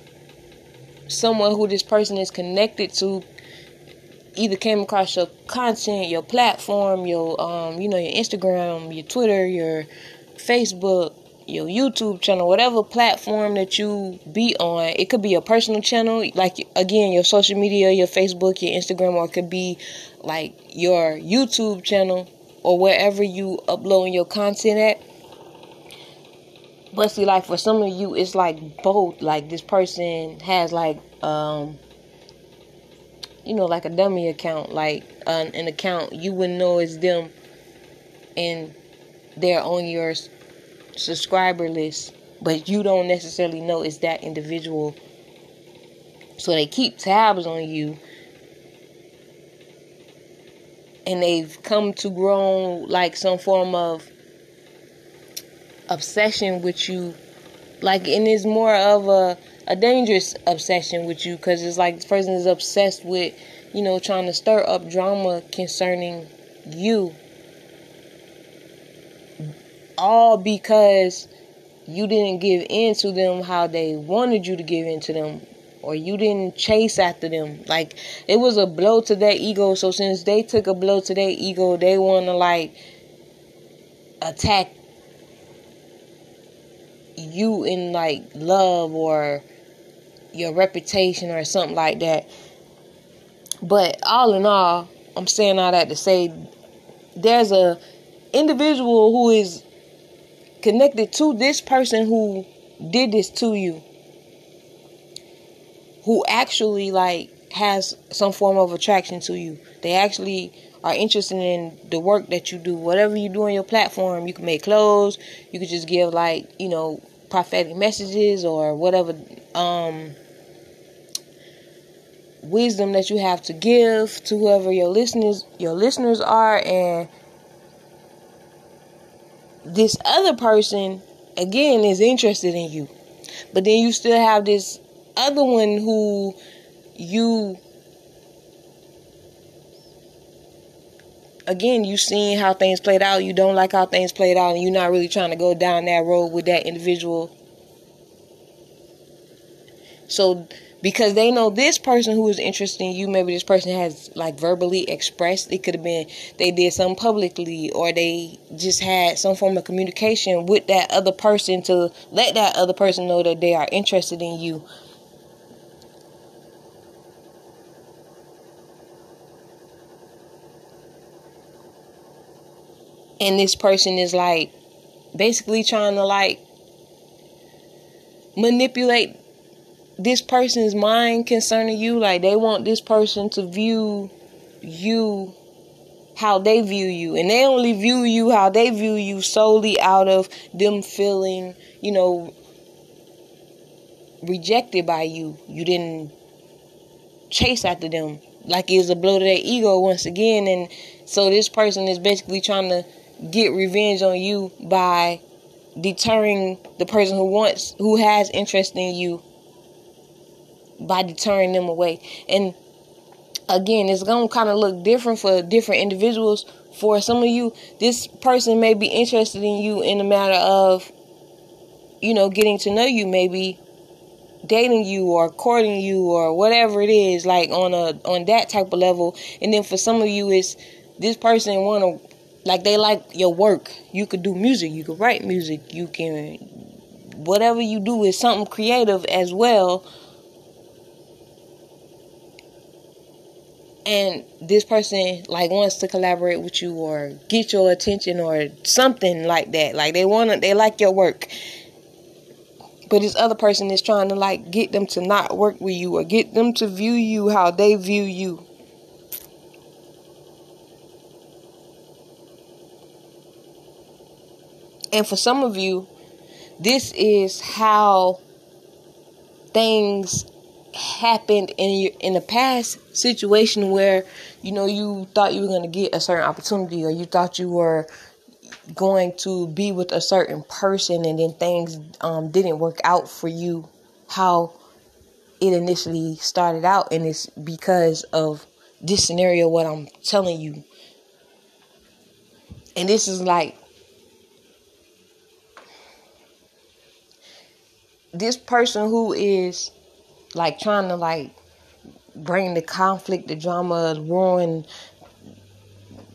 someone who this person is connected to either came across your content, your platform, your um, you know, your Instagram, your Twitter, your Facebook, your YouTube channel, whatever platform that you be on. It could be a personal channel, like again, your social media, your Facebook, your Instagram, or it could be like your YouTube channel or wherever you uploading your content at. But see, like for some of you, it's like both. Like this person has like um you know, like a dummy account, like an, an account you wouldn't know it's them, and they're on your subscriber list, but you don't necessarily know it's that individual. So they keep tabs on you. And they've come to grow like some form of obsession with you. Like, and it's more of a, a dangerous obsession with you because it's like this person is obsessed with, you know, trying to stir up drama concerning you. All because you didn't give in to them how they wanted you to give in to them or you didn't chase after them. Like it was a blow to their ego. So since they took a blow to their ego they want to like attack you in like love or your reputation or something like that. But all in all i'm saying all that to say there's a individual who is connected to this person who did this to you who actually like has some form of attraction to you. They actually are interested in the work that you do. Whatever you do on your platform you can make clothes. You could just give like you know prophetic messages or whatever um wisdom that you have to give to whoever your listeners your listeners are and this other person again is interested in you. But then you still have this other one who you again, you seeing how things played out, you don't like how things played out, and you're not really trying to go down that road with that individual. So because they know this person who is interested in you maybe this person has like verbally expressed it could have been they did something publicly or they just had some form of communication with that other person to let that other person know that they are interested in you and this person is like basically trying to like manipulate this person's mind concerning you. Like they want this person to view you how they view you. And they only view you how they view you solely out of them feeling you know rejected by you. You didn't chase after them. Like it's a blow to their ego once again. And so this person is basically trying to get revenge on you by deterring the person who wants who has interest in you by deterring them away. And again, it's going to kind of look different for different individuals. For some of you, this person may be interested in you in a matter of, you know, getting to know you, maybe dating you or courting you or whatever it is, like on a on that type of level. And then for some of you, it's this person want to like they like your work. You could do music, you could write music, you can whatever you do is something creative as well. And this person like wants to collaborate with you or get your attention or something like that. Like they want to they like your work. But this other person is trying to like get them to not work with you or get them to view you how they view you and for some of you this is how things happened in your in the past situation where you know you thought you were going to get a certain opportunity or you thought you were going to be with a certain person and then things um, didn't work out for you how it initially started out. And it's because of this scenario what i'm telling you. And this is like this person who is like trying to like bring the conflict, the drama, ruin,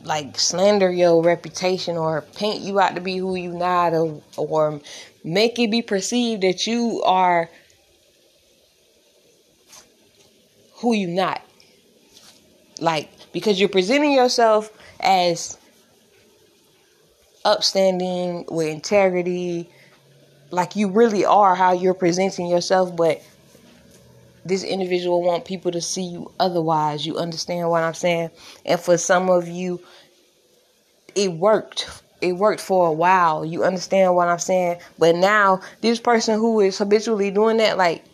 like slander your reputation or paint you out to be who you not or, or make it be perceived that you are who you not. Like because you're presenting yourself as upstanding with integrity like you really are how you're presenting yourself but this individual want people to see you otherwise. You understand what I'm saying? And for some of you, it worked. It worked for a while. You understand what I'm saying? But now, this person who is habitually doing that, like,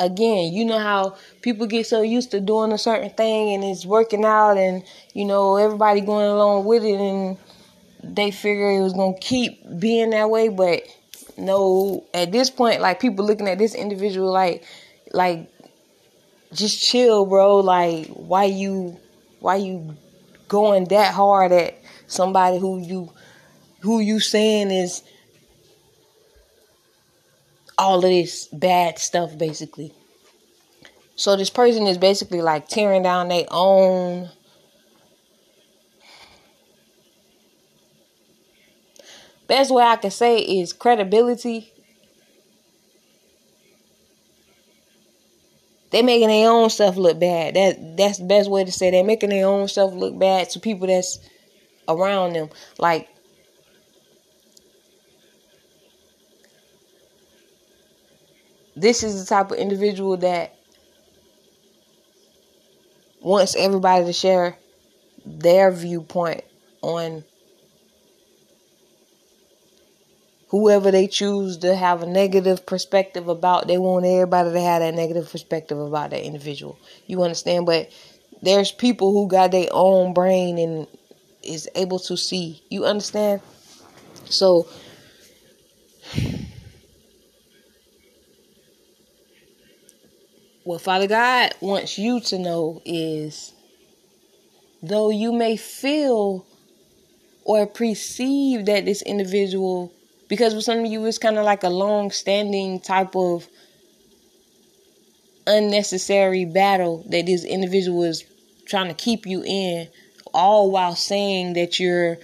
again, you know how people get so used to doing a certain thing and it's working out, and you know, everybody going along with it, and they figure it was gonna keep being that way, but no, at this point, like, people looking at this individual, like, like just chill, bro. Like why you why you going that hard at somebody who you who you saying is all of this bad stuff basically. So this person is basically like tearing down their own best way I can say is credibility they making their own stuff look bad. That that's the best way to say they making their own stuff look bad to people that's around them. Like this is the type of individual that wants everybody to share their viewpoint on whoever they choose to have a negative perspective about, they want everybody to have that negative perspective about that individual. You understand? But there's people who got their own brain and is able to see. You understand? So what Father God wants you to know is though you may feel or perceive that this individual because with some of you it's kind of like a long standing type of unnecessary battle that this individual is trying to keep you in all while saying that you're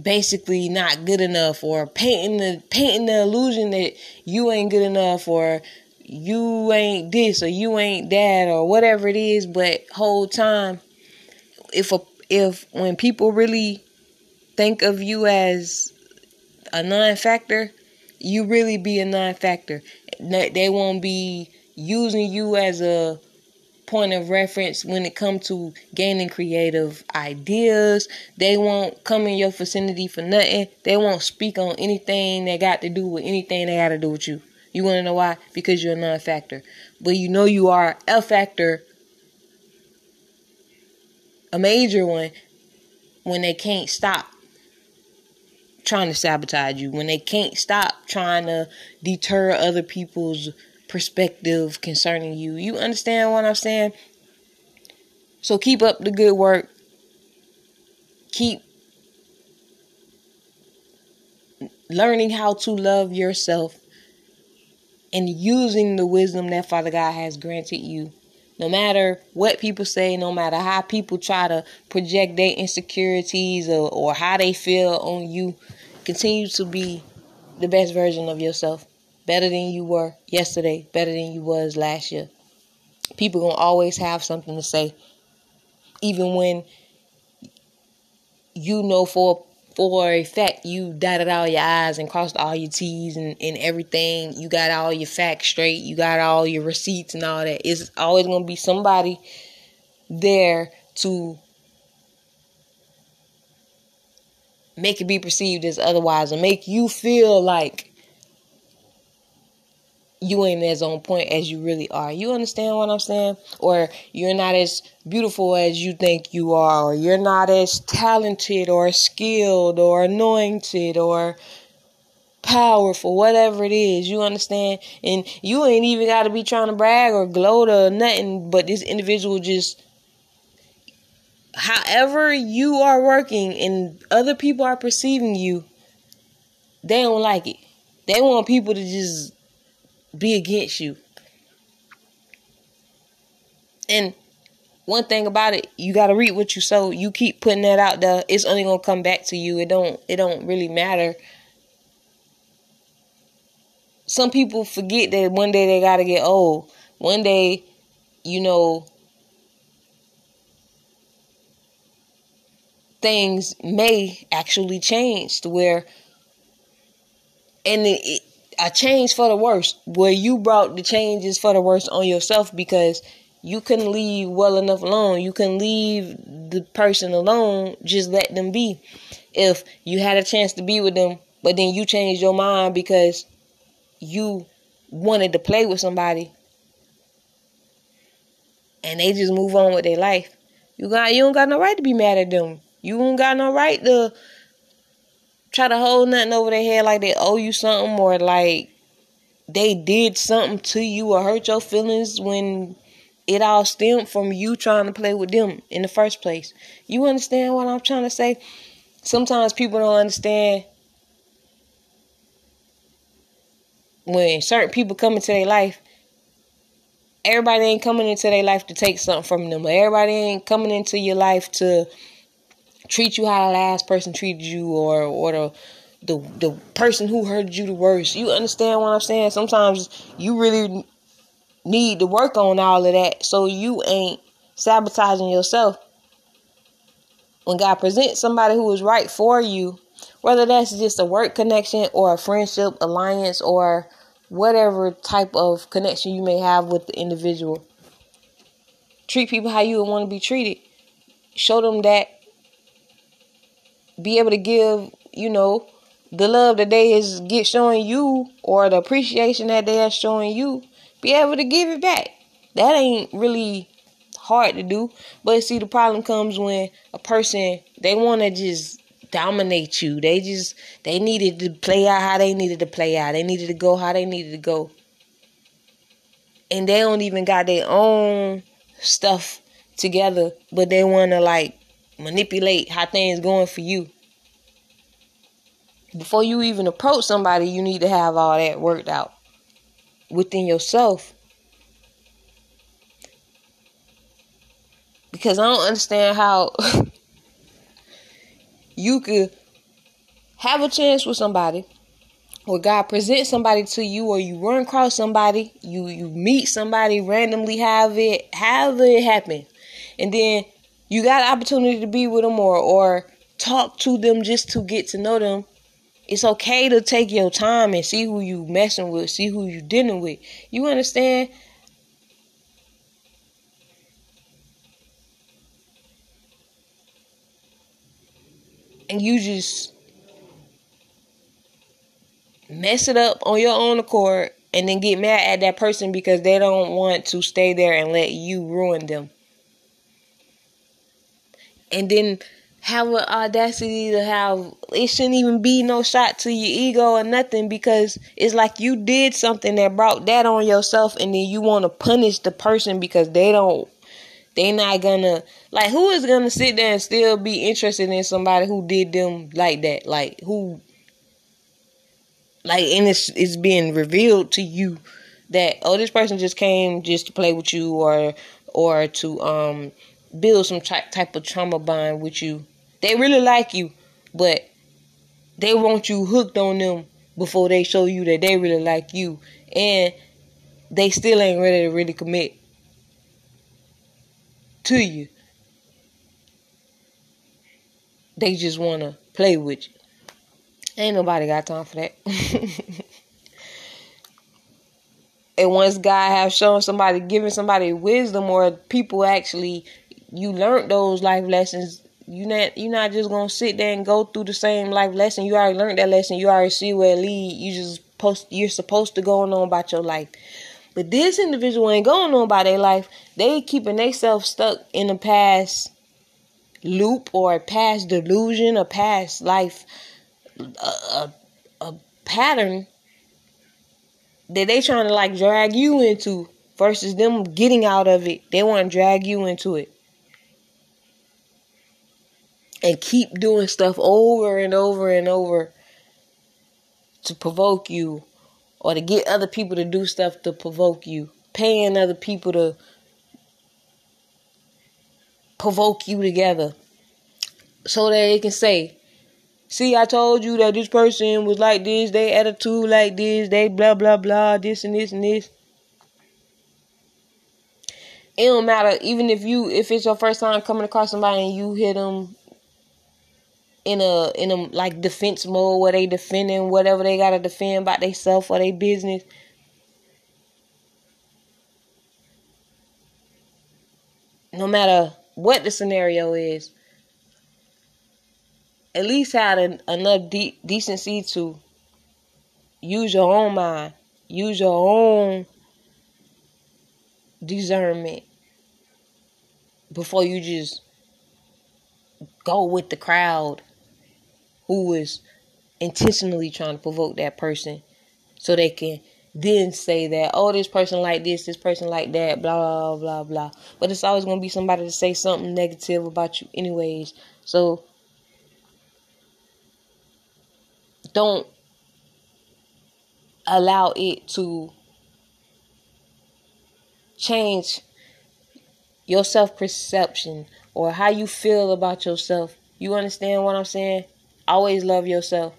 basically not good enough or painting the painting the illusion that you ain't good enough or you ain't this or you ain't that or whatever it is. But whole time if a if when people really think of you as a non-factor you really be a non-factor they won't be using you as a point of reference when it comes to gaining creative ideas. They won't come in your vicinity for nothing. They won't speak on anything that got to do with anything that got to do with you. You want to know why? Because you're a non factor. But you know you are a factor, a major one, when they can't stop trying to sabotage you, when they can't stop trying to deter other people's perspective concerning you. You understand what I'm saying? So keep up the good work. Keep learning how to love yourself and using the wisdom that Father God has granted you. No matter what people say, no matter how people try to project their insecurities or, or how they feel on you, continue to be the best version of yourself better than you were yesterday, better than you was last year. People gonna always have something to say, even when you know for for a fact you dotted all your I's and crossed all your T's and, and everything. You got all your facts straight. You got all your receipts and all that. It's always gonna be somebody there to make it be perceived as otherwise and make you feel like you ain't as on point as you really are. You understand what I'm saying? Or you're not as beautiful as you think you are, or you're not as talented or skilled or anointed or powerful, whatever it is, you understand? And you ain't even got to be trying to brag or gloat or nothing, but this individual just however you are working and other people are perceiving you, they don't like it. They want people to just be against you. And one thing about it, you gotta read what you sow. You keep putting that out there, it's only gonna come back to you. It don't it don't really matter. Some people forget that one day they gotta get old. One day, you know, things may actually change to where and it, a change for the worse where you brought the changes for the worse on yourself because you couldn't leave well enough alone. You can leave the person alone, just let them be. If you had a chance to be with them, but then you changed your mind because you wanted to play with somebody and they just move on with their life. You got you don't got no right to be mad at them. You don't got no right to try to hold nothing over their head like they owe you something or like they did something to you or hurt your feelings when it all stemmed from you trying to play with them in the first place. You understand what I'm trying to say? Sometimes people don't understand when certain people come into their life. Everybody ain't coming into their life to take something from them. Everybody ain't coming into your life to treat you how the last person treated you or or the the the person who hurt you the worst. You understand what I'm saying? Sometimes you really need to work on all of that so you ain't sabotaging yourself. When God presents somebody who is right for you, whether that's just a work connection or a friendship, alliance, or whatever type of connection you may have with the individual, treat people how you would want to be treated. Show them that be able to give, you know, the love that they is get showing you or the appreciation that they are showing you, be able to give it back. That ain't really hard to do. But see the problem comes when a person they wanna just dominate you. They just they needed to play out how they needed to play out. They needed to go how they needed to go. and they don't even got their own stuff together, but they want to like manipulate how things going for you. Before you even approach somebody, you need to have all that worked out within yourself. Because I don't understand how you could have a chance with somebody or God presents somebody to you or you run across somebody, you you meet somebody randomly, have it have it happen. And then you got an opportunity to be with them or or talk to them just to get to know them. It's okay to take your time and see who you messing with, see who you dealing with. You understand? And you just mess it up on your own accord and then get mad at that person because they don't want to stay there and let you ruin them. And then have an audacity to have it shouldn't even be no shot to your ego or nothing because it's like you did something that brought that on yourself and then you want to punish the person because they don't they not gonna like who is gonna sit there and still be interested in somebody who did them like that? Like who like and it's it's being revealed to you that oh this person just came just to play with you or or to um build some type of trauma bond with you. They really like you but they want you hooked on them before they show you that they really like you. And they still ain't ready to really commit to you. They just want to play with you. Ain't nobody got time for that. and once God have shown somebody, given somebody wisdom, or people actually, you learned those life lessons. You not you not just gonna sit there and go through the same life lesson. You already learned that lesson. You already see where it lead. You just post. You're supposed to go on about your life. But this individual ain't going on about their life. They keeping themselves stuck in the past loop or a past delusion a past life a, a, pattern that they trying to like drag you into versus them getting out of it. They want to drag you into it. And keep doing stuff over and over and over to provoke you or to get other people to do stuff to provoke you. Paying other people to provoke you together so that they can say, See, I told you that this person was like this, they attitude like this, they blah blah blah, this and this and this. It don't matter, even if you if it's your first time coming across somebody and you hit them in a in a like defense mode where they defending whatever they gotta defend about themselves or their business. No matter what the scenario is, at least had an, enough de- decency to use your own mind, use your own discernment before you just go with the crowd who is intentionally trying to provoke that person so they can then say that oh this person like this this person like that blah blah blah blah but it's always going to be somebody to say something negative about you anyways so don't allow it to change your self perception or how you feel about yourself. You understand what I'm saying? Always love yourself.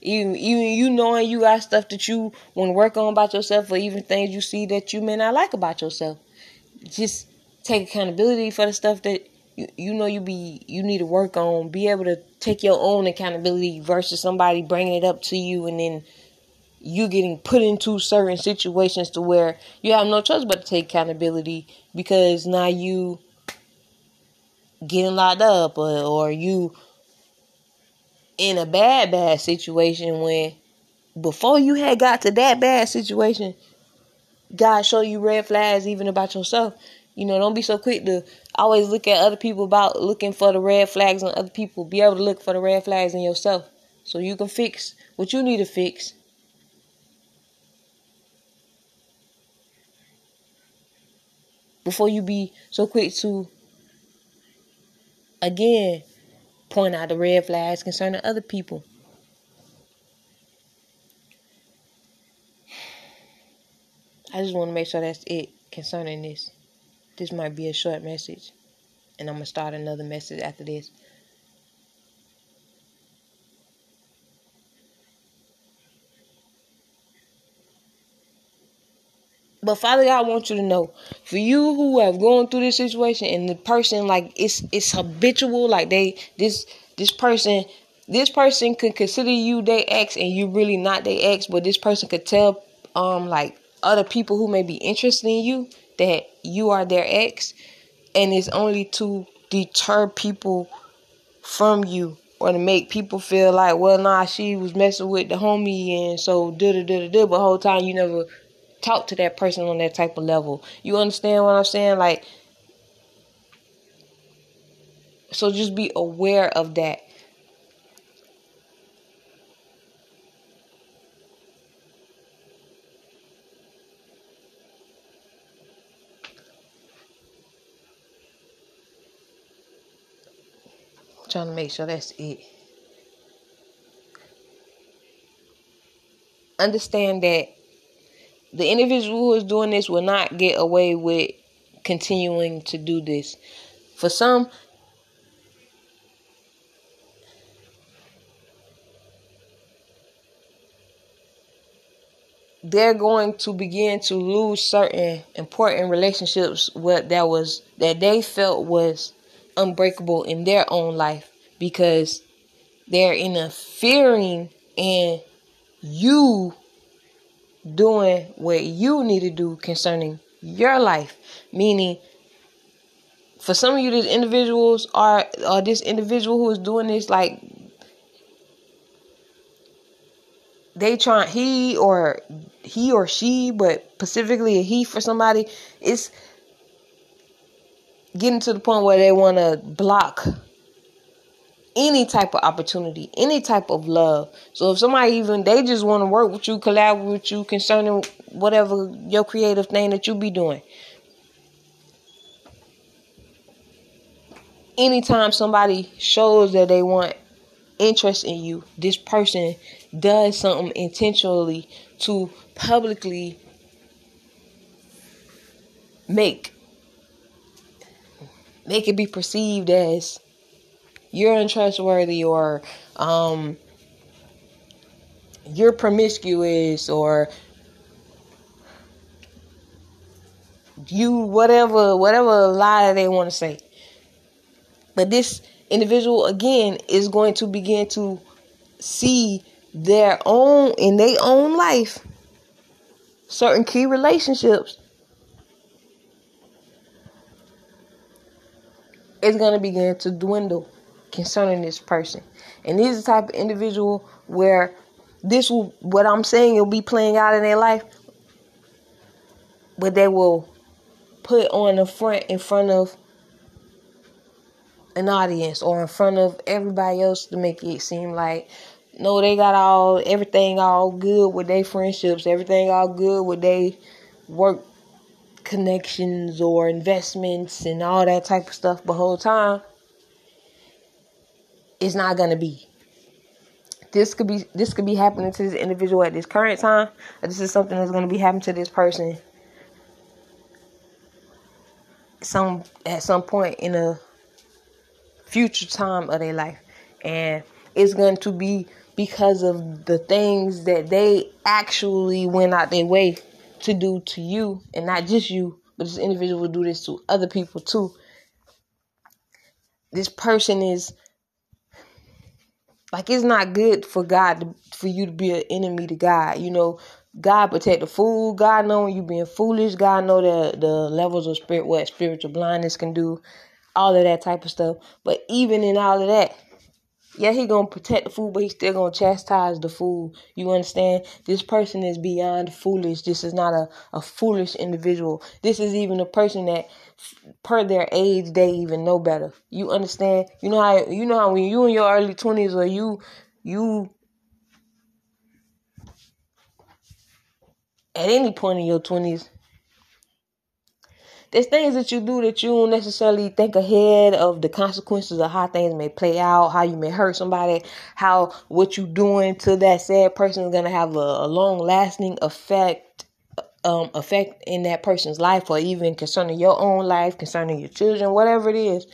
Even even you knowing you got stuff that you want to work on about yourself, or even things you see that you may not like about yourself. Just take accountability for the stuff that you, you know you be you need to work on be able to take your own accountability versus somebody bringing it up to you and then you getting put into certain situations to where you have no choice but to take accountability because now you getting locked up or, or you in a bad bad situation when before you had got to that bad situation God show you red flags even about yourself you know, don't be so quick to always look at other people about looking for the red flags on other people. Be able to look for the red flags in yourself so you can fix what you need to fix. before you be so quick to again point out the red flags concerning other people. I just want to make sure that's it concerning this. This might be a short message, and I'm going to start another message after this. But Father God, I want you to know, for you who have gone through this situation and the person like it's it's habitual, like they this this person this person could consider you their ex and you really not their ex, but this person could tell um like other people who may be interested in you that you are their ex and it's only to deter people from you or to make people feel like, well, nah, she was messing with the homie and so da da da da da. But whole time you never talk to that person on that type of level. You understand what I'm saying? Like, so just be aware of that. Trying to make sure that's it. Understand that the individual who is doing this will not get away with continuing to do this. For some, they're going to begin to lose certain important relationships what that was that they felt was unbreakable in their own life because they're interfering in you doing what you need to do concerning your life. Meaning, for some of you, these individuals are, or this individual who is doing this, like, they try, he or he or she, but specifically a he for somebody, it's getting to the point where they want to block any type of opportunity, any type of love. So if somebody even they just want to work with you, collaborate with you concerning whatever your creative thing that you be doing. Anytime somebody shows that they want interest in you, this person does something intentionally to publicly make make it be perceived as you're untrustworthy or um, you're promiscuous or you whatever whatever lie they want to say. But this individual again is going to begin to see their own in their own life certain key relationships. Is going to begin to dwindle concerning this person. And is the type of individual where this will, what I'm saying, will be playing out in their life, but they will put on the front in front of an audience or in front of everybody else to make it seem like no, they got all everything all good with their friendships, everything all good with their work connections or investments and all that type of stuff. But whole time it's not gonna be. This could be this could be happening to this individual at this current time, this is something that's gonna be happening to this person some at some point in a future time of their life. And it's going to be because of the things that they actually went out their way to do to you, and not just you, but this individual will do this to other people too. This person is like it's not good for God to, for you to be an enemy to God. You know, God protect the fool. God know you being foolish. God know the the levels of spirit what spiritual blindness can do, all of that type of stuff. But even in all of that, yeah, he gonna protect the fool, but he still gonna chastise the fool. You understand? This person is beyond foolish. This is not a, a foolish individual. This is even a person that, per their age, they even know better. You understand? You know how you know how when you in your early twenties or you you at any point in your twenties, there's things that you do that you don't necessarily think ahead of the consequences of how things may play out, how you may hurt somebody, how what you're doing to that sad person is gonna have a, a long lasting effect um effect in that person's life or even concerning your own life, concerning your children, whatever it is.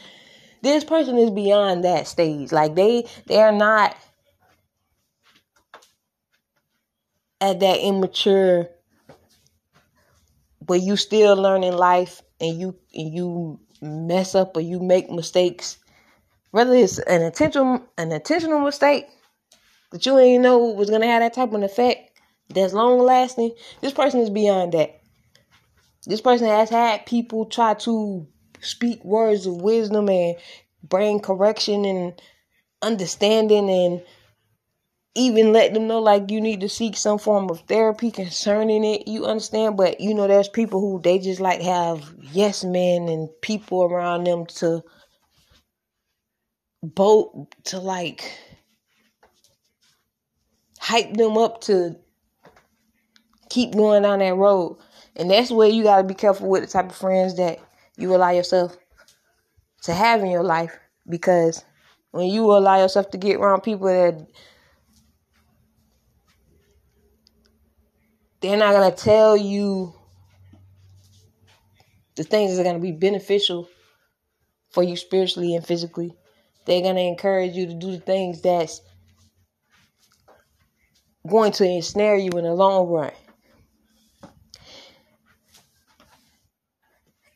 This person is beyond that stage. Like they they are not at that immature where you still learning life and you and you mess up or you make mistakes, whether it's an intentional an intentional mistake that you ain't know was gonna have that type of effect that's long lasting, this person is beyond that. This person has had people try to speak words of wisdom and bring correction and understanding and even let them know like you need to seek some form of therapy concerning it. You understand? But you know, there's people who they just like have yes men and people around them to boat to like hype them up to keep going down that road. And that's where you gotta be careful with the type of friends that you allow yourself to have in your life because when you allow yourself to get around people that they're not gonna tell you the things that are gonna be beneficial for you spiritually and physically. They're gonna encourage you to do the things that's going to ensnare you in the long run.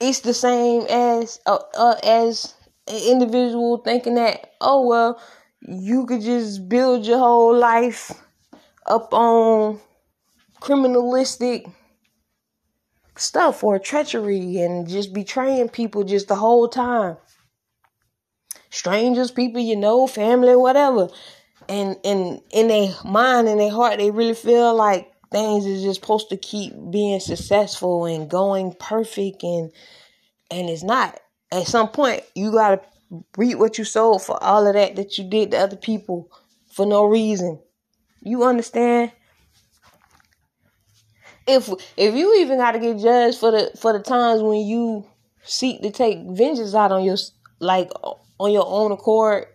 It's the same as uh, uh, as an individual thinking that oh well you could just build your whole life up on criminalistic stuff or treachery and just betraying people just the whole time. Strangers, people you know, family, whatever. And and in their mind and their heart, they really feel like things is just supposed to keep being successful and going perfect and and it's not. At some point you gotta reap what you sowed for all of that that you did to other people for no reason. You understand? If if you even got to get judged for the for the times when you seek to take vengeance out on your like on your own accord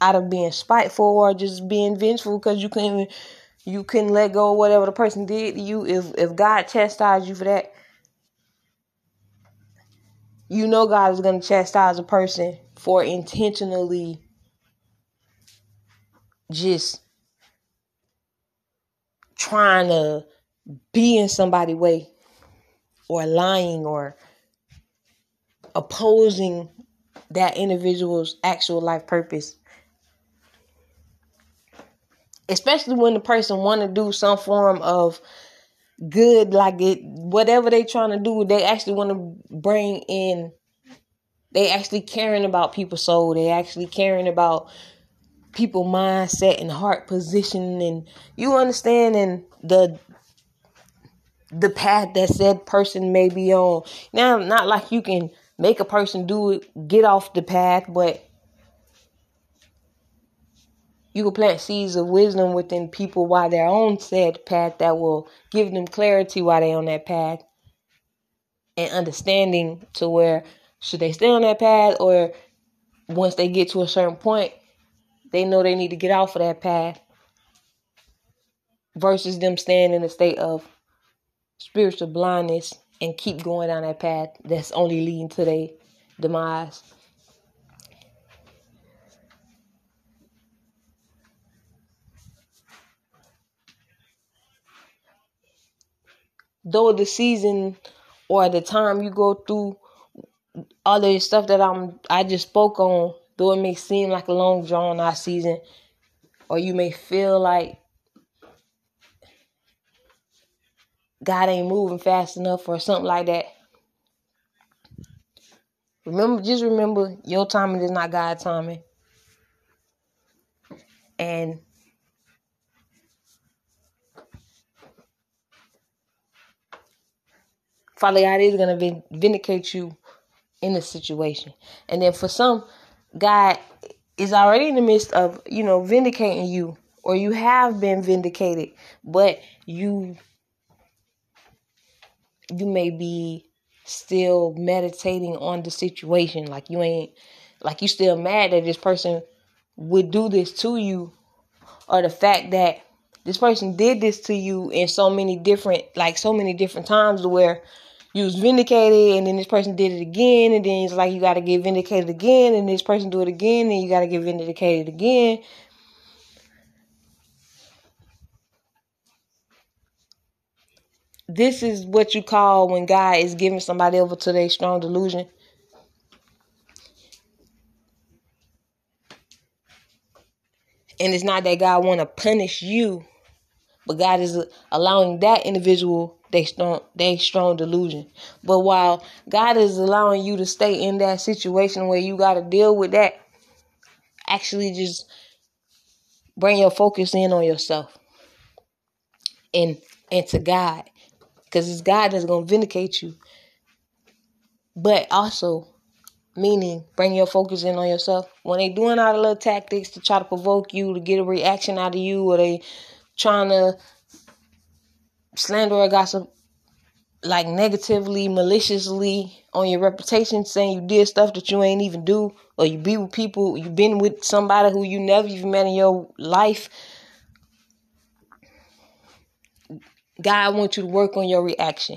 out of being spiteful or just being vengeful because you couldn't you couldn't let go of whatever the person did to you if if God chastised you for that you know God is going to chastise a person for intentionally just trying to be in somebody's way or lying or opposing that individual's actual life purpose. Especially when the person want to do some form of good like it whatever they trying to do they actually want to bring in they actually caring about people's soul they actually caring about people mindset and heart position and you understand and the the path that said person may be on. Now, not like you can make a person do it, get off the path, but you can plant seeds of wisdom within people while they're on said path that will give them clarity while they're on that path and understanding to where should they stay on that path or once they get to a certain point, they know they need to get off of that path versus them staying in a state of spiritual blindness and keep going down that path that's only leading to their demise. Though the season or the time you go through all the stuff that I'm I just spoke on, though it may seem like a long drawn out season, or you may feel like God ain't moving fast enough or something like that. Remember, just remember your timing is not God's timing. And Father God is going to vindicate you in the situation. And then for some, God is already in the midst of, you know, vindicating you or you have been vindicated, but you you may be still meditating on the situation. Like you ain't like you still mad that this person would do this to you or the fact that this person did this to you in so many different like so many different times where you was vindicated and then this person did it again and then it's like you got to get vindicated again and this person do it again and you got to get vindicated again this is what you call when God is giving somebody over to their strong delusion. And it's not that God want to punish you, but God is allowing that individual they strong they strong delusion. But while God is allowing you to stay in that situation where you got to deal with that, actually just bring your focus in on yourself and and to God because it's God that's going to vindicate you. But also, meaning bring your focus in on yourself. When they doing all the little tactics to try to provoke you, to get a reaction out of you, or they trying to slander or gossip like negatively, maliciously on your reputation, saying you did stuff that you ain't even do, or you be with people, you been with somebody who you never even met in your life God wants you to work on your reaction.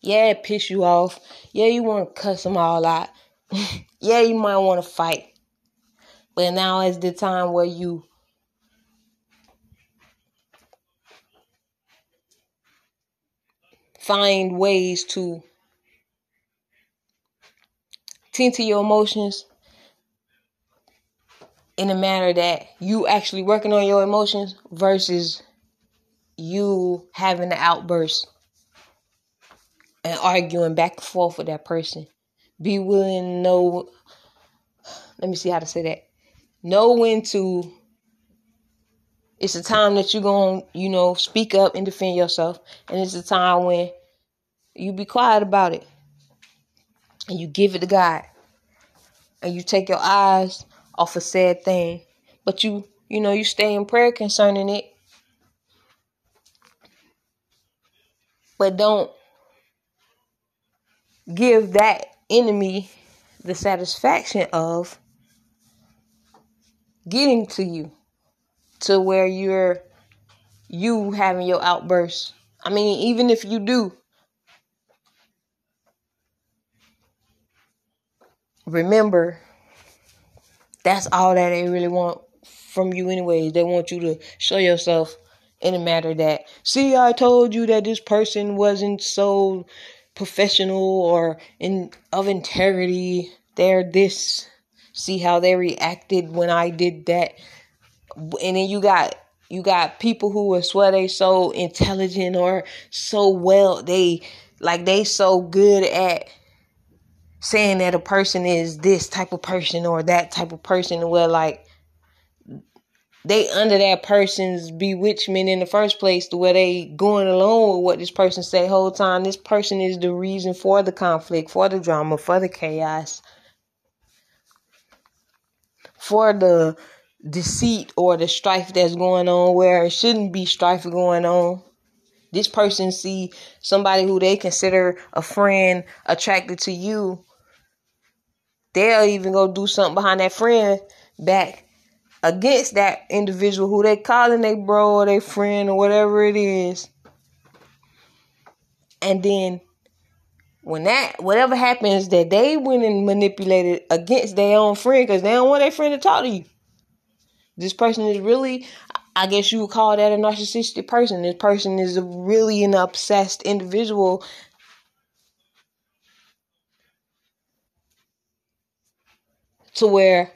Yeah, it piss you off. Yeah, you want to cuss them all out. yeah, you might want to fight. But now is the time where you find ways to tend to your emotions in a manner that you actually working on your emotions versus you having an outburst and arguing back and forth with that person. Be willing to know, let me see how to say that. Know when to, it's a time that you're going to, you know, speak up and defend yourself. And it's a time when you be quiet about it. And you give it to God. And you take your eyes off a sad thing. But you, you know, you stay in prayer concerning it but don't give that enemy the satisfaction of getting to you to where you're you having your outbursts. I mean, even if you do, remember that's all that they really want from you anyways. They want you to show yourself in a matter that, see, I told you that this person wasn't so professional or in of integrity. They're this. See how they reacted when I did that. And then you got you got people who are swear they so intelligent or so well they like they so good at saying that a person is this type of person or that type of person where like they under that person's bewitchment in the first place to where they going along with what this person say whole time. This person is the reason for the conflict for the drama for the chaos for the deceit or the strife that's going on where it shouldn't be strife going on. This person see somebody who they consider a friend attracted to you. They'll even go do something behind that friend back against that individual who they calling their bro or their friend or whatever it is. And then when that whatever happens that they went and manipulated against their own friend because they don't want their friend to talk to you. This person is really I guess you would call that a narcissistic person. This person is really an obsessed individual to where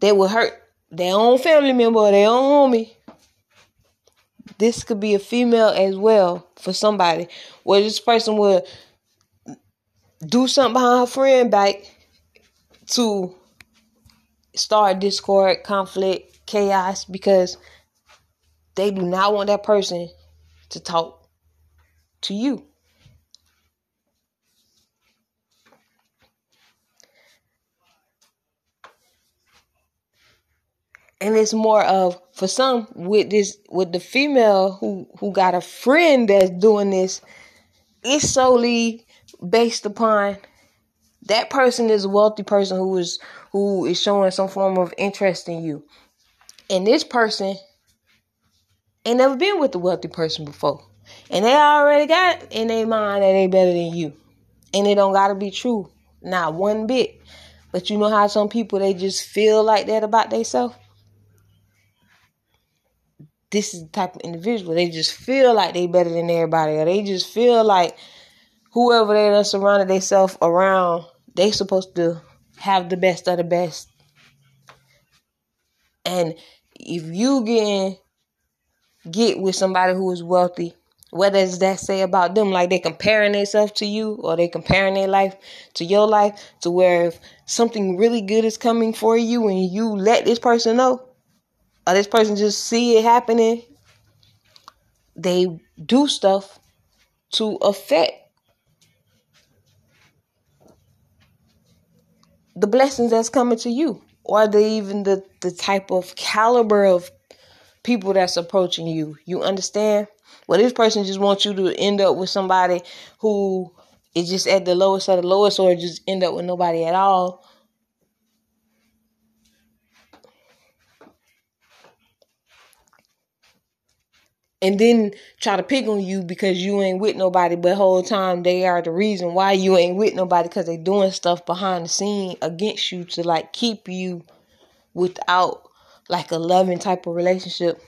they will hurt their own family member or their own homie. This could be a female as well for somebody where this person would do something behind her friend back to start discord, conflict, chaos because they do not want that person to talk to you. And it's more of for some with this with the female who who got a friend that's doing this it's solely based upon that person is a wealthy person who is who is showing some form of interest in you. And this person ain't never been with a wealthy person before. And they already got in their mind that they better than you. And it don't gotta be true. Not one bit. But you know how some people they just feel like that about themselves? This is the type of individual. They just feel like they better than everybody, or they just feel like whoever they are surrounded themselves around, they supposed to have the best of the best. And if you get get with somebody who is wealthy, what does that say about them? Like they comparing themselves to you or they comparing their life to your life to where if something really good is coming for you and you let this person know or this person just see it happening, they do stuff to affect the blessings that's coming to you or the even the, the type of caliber of people that's approaching you. You understand? Well, this person just wants you to end up with somebody who is just at the lowest of the lowest, or just end up with nobody at all. And then try to pick on you because you ain't with nobody but whole time they are the reason why you ain't with nobody because they doing stuff behind the scene against you to like keep you without like a loving type of relationship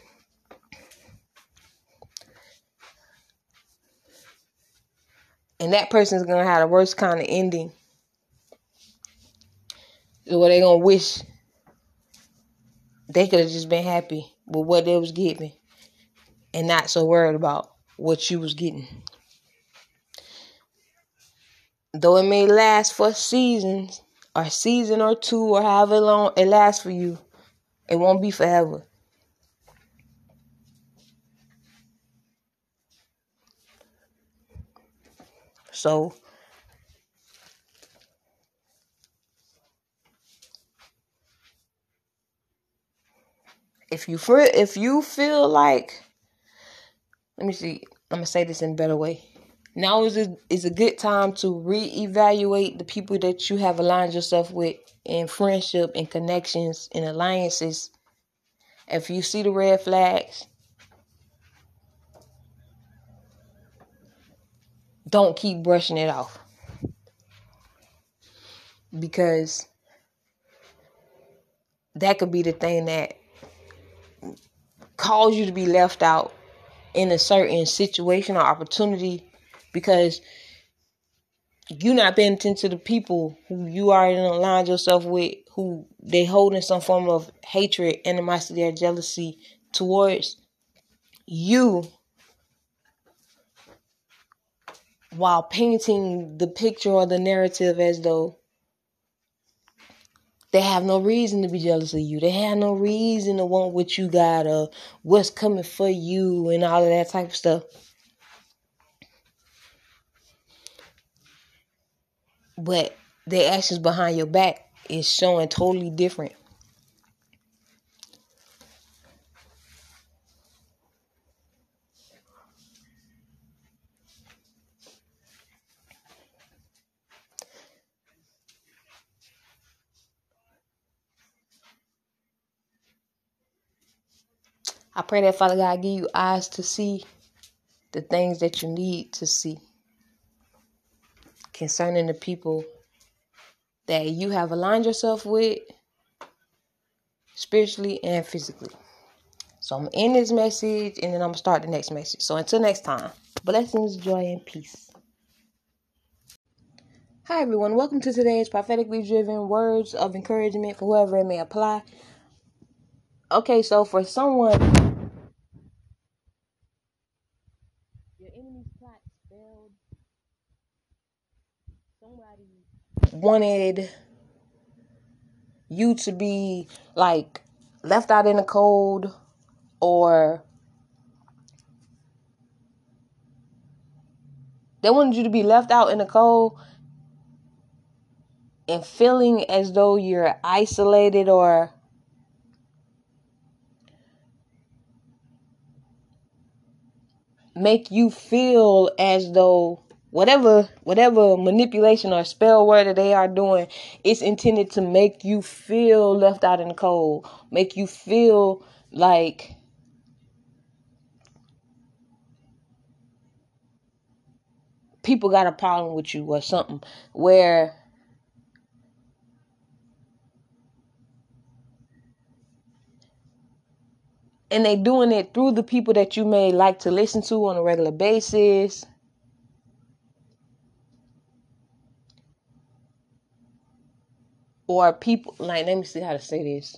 and that person's gonna have the worst kind of ending. Where they gonna wish they could have just been happy with what they was given, and not so worried about what you was getting. Though it may last for seasons, or season or two, or however long it lasts for you, it won't be forever. So if you feel if you feel like let me see. I'm gonna say this in a better way. Now is a, is a good time to reevaluate the people that you have aligned yourself with in friendship and connections and alliances. If you see the red flags don't keep brushing it off. Because that could be the thing that cause you to be left out in a certain situation or opportunity because you're not paying attention to the people who you already aligned yourself with, who they holding some form of hatred, animosity, or jealousy towards you while painting the picture or the narrative as though they have no reason to be jealous of you. They have no reason to want what you got or what's coming for you and all of that type of stuff. But their actions behind your back is showing totally different. I pray that Father God give you eyes to see the things that you need to see concerning the people that you have aligned yourself with spiritually and physically. So I'm in this message and then I'm gonna start the next message. So until next time, blessings, joy, and peace. Hi everyone, welcome to today's prophetically driven words of encouragement for whoever it may apply. Okay, so for someone your enemy's plot failed. Somebody wanted you to be like left out in the cold or they wanted you to be left out in the cold and feeling as though you're isolated or make you feel as though whatever whatever manipulation or spell word that they are doing it's intended to make you feel left out in the cold make you feel like people got a problem with you or something where and they doing it through the people that you may like to listen to on a regular basis. Or people like let me see how to say this.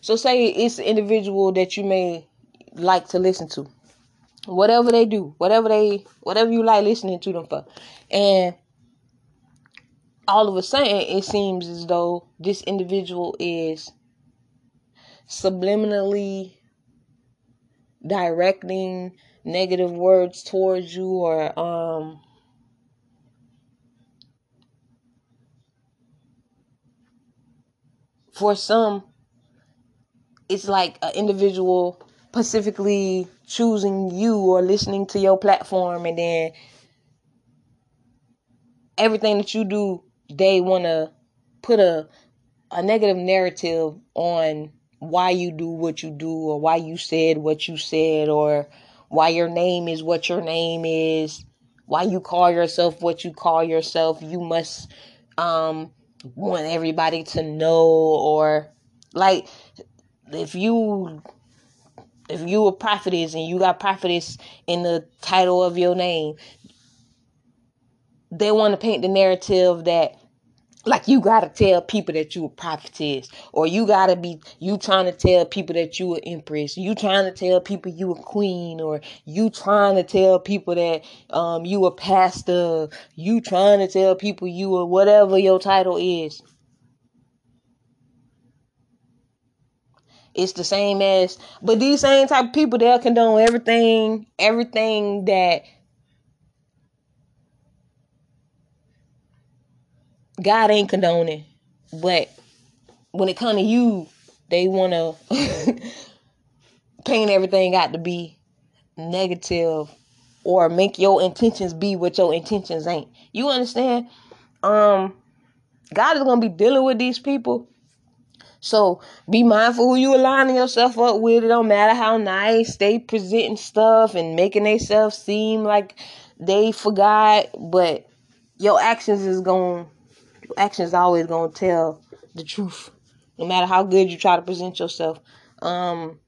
So say it's an individual that you may like to listen to. Whatever they do whatever they whatever you like listening to them for. And all of a sudden it seems as though this individual is subliminally directing negative words towards you or um for some it's like an individual specifically choosing you or listening to your platform and then everything that you do they want to put a a negative narrative on why you do what you do or why you said what you said or why your name is what your name is why you call yourself what you call yourself. You must um want everybody to know or like if you if you a prophetess and you got prophetess in the title of your name they want to paint the narrative that like you gotta tell people that you a prophetess or you gotta be you trying to tell people that you an empress you trying to tell people you a queen or you trying to tell people that um you a pastor you trying to tell people you a whatever your title is. It's the same as but these same type of people they'll condone everything everything that God ain't condoning. But when it come to you, they want to paint everything out to be negative or make your intentions be what your intentions ain't. You understand? Um God is to be dealing with these people. So be mindful who you aligning yourself up with. It don't matter how nice they presenting stuff and making themselves seem like they forgot, but your actions is going actions always gonna tell the truth, no matter how good you try to present yourself. Um,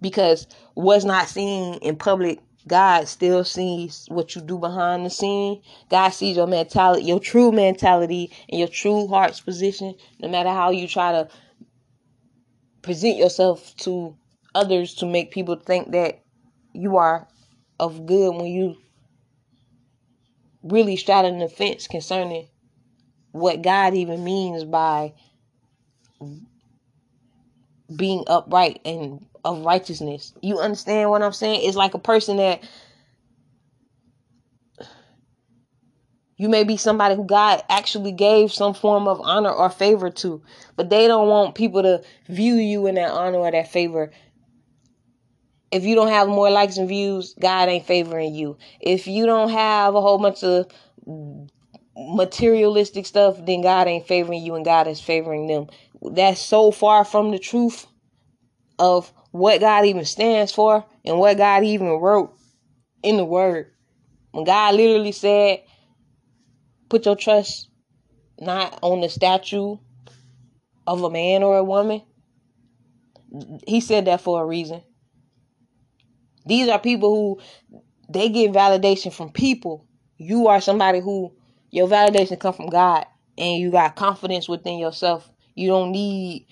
because what's not seen in public, God still sees what you do behind the scene. God sees your mentality, your true mentality, and your true heart's position. No matter how you try to present yourself to others to make people think that you are of good when you really straddling the fence concerning what God even means by being upright and of righteousness. You understand what I'm saying? It's like a person that you may be somebody who God actually gave some form of honor or favor to, but they don't want people to view you in that honor or that favor. If you don't have more likes and views, God ain't favoring you. If you don't have a whole bunch of materialistic stuff, then God ain't favoring you and God is favoring them. That's so far from the truth of what God even stands for and what God even wrote in the word. When God literally said, put your trust not on the statue of a man or a woman, he said that for a reason. These are people who they get validation from people. You are somebody who your validation come from God and you got confidence within yourself. You don't need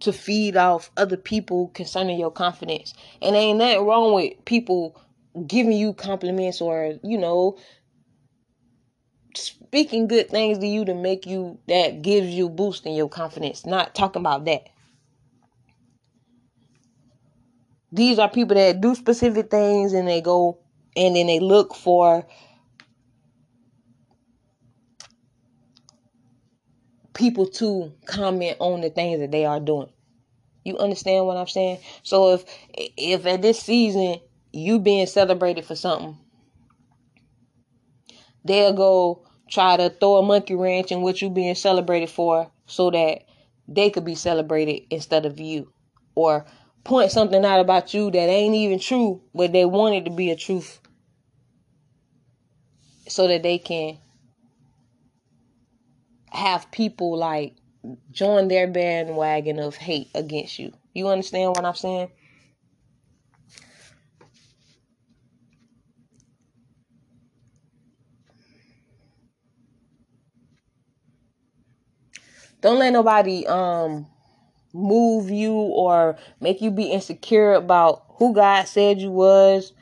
to feed off other people concerning your confidence. And ain't nothing wrong with people giving you compliments or, you know, speaking good things to you to make you that gives you boost in your confidence. Not talking about that. These are people that do specific things and they go and then they look for people to comment on the things that they are doing. You understand what I'm saying? So if if at this season you being celebrated for something, they'll go try to throw a monkey wrench in what you being celebrated for so that they could be celebrated instead of you. Or point something out about you that ain't even true, but they want it to be a truth. So that they can have people like join their bandwagon of hate against you. You understand what I'm saying? Don't let nobody um move you or make you be insecure about who God said you was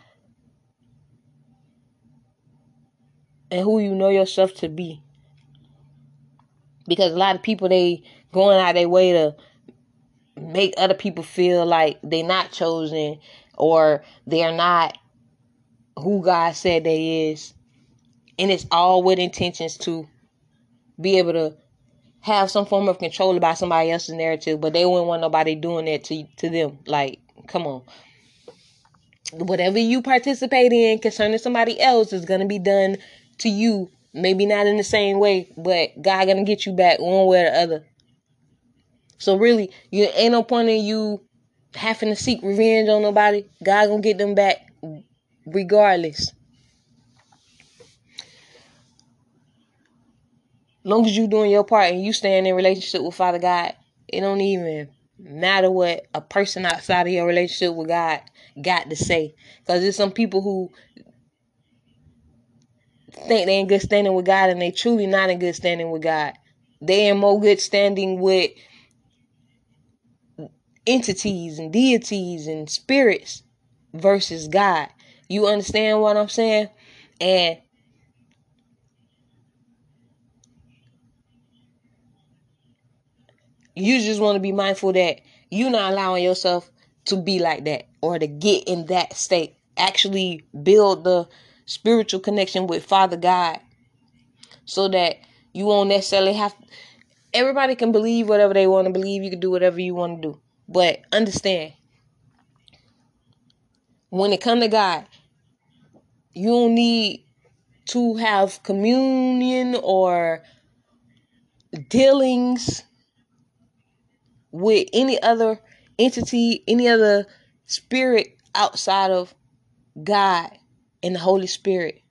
and who you know yourself to be. Because a lot of people they going out their way to make other people feel like they're not chosen or they're not who God said they is. And it's all with intentions to be able to have some form of control about somebody else's narrative, but they wouldn't want nobody doing that to to them. Like, come on. Whatever you participate in concerning somebody else is gonna be done to you. Maybe not in the same way, but God gonna get you back one way or the other. So really, you ain't no point in you having to seek revenge on nobody. God gonna get them back regardless. long as you doing your part and you staying in relationship with Father God, it don't even matter what a person outside of your relationship with God got to say. Because there's some people who think they in good standing with God and they truly not in good standing with God. They in more good standing with entities and deities and spirits versus God. You understand what I'm saying? And you just want to be mindful that you're not allowing yourself to be like that or to get in that state. Actually build the spiritual connection with Father God so that you won't necessarily have everybody can believe whatever they want to believe. You can do whatever you want to do. But understand when it come to God, you don't need to have communion or dealings with any other entity, any other spirit outside of God and the Holy Spirit.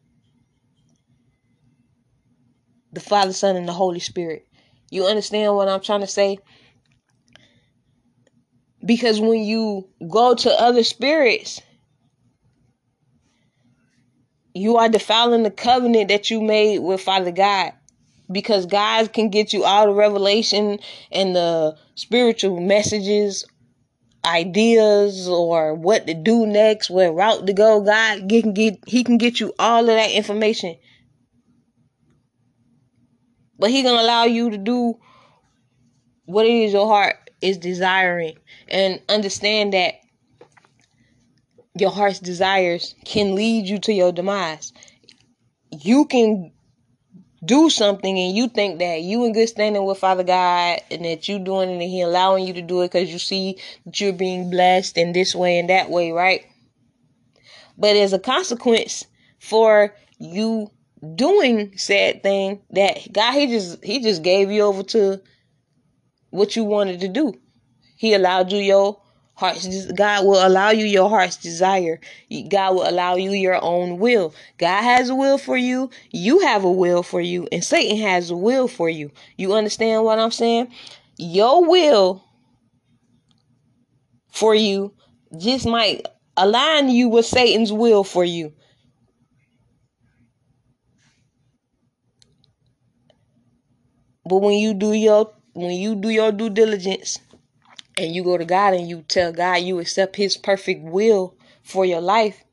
The Father, Son, and the Holy Spirit. You understand what I'm trying to say? Because when you go to other spirits, you are defiling the covenant that you made with Father God because God can get you all the revelation and the spiritual messages, ideas, or what to do next, what route to go. God he can get He can get you all of that information, but He gonna allow you to do what it is your heart is desiring, and understand that your heart's desires can lead you to your demise. You can do something and you think that you in good standing with Father God and that you doing it and He allowing you to do it because you see that you're being blessed in this way and that way, right? But as a consequence for you doing said thing, that God He just He just gave you over to what you wanted to do. He allowed you your heart's God will allow you your heart's desire. God will allow you your own will. God has a will for you. You have a will for you. And Satan has a will for you. You understand what I'm saying? Your will for you just might align you with Satan's will for you. But when you do your when you do your due diligence and you go to God and you tell God you accept his perfect will for your life.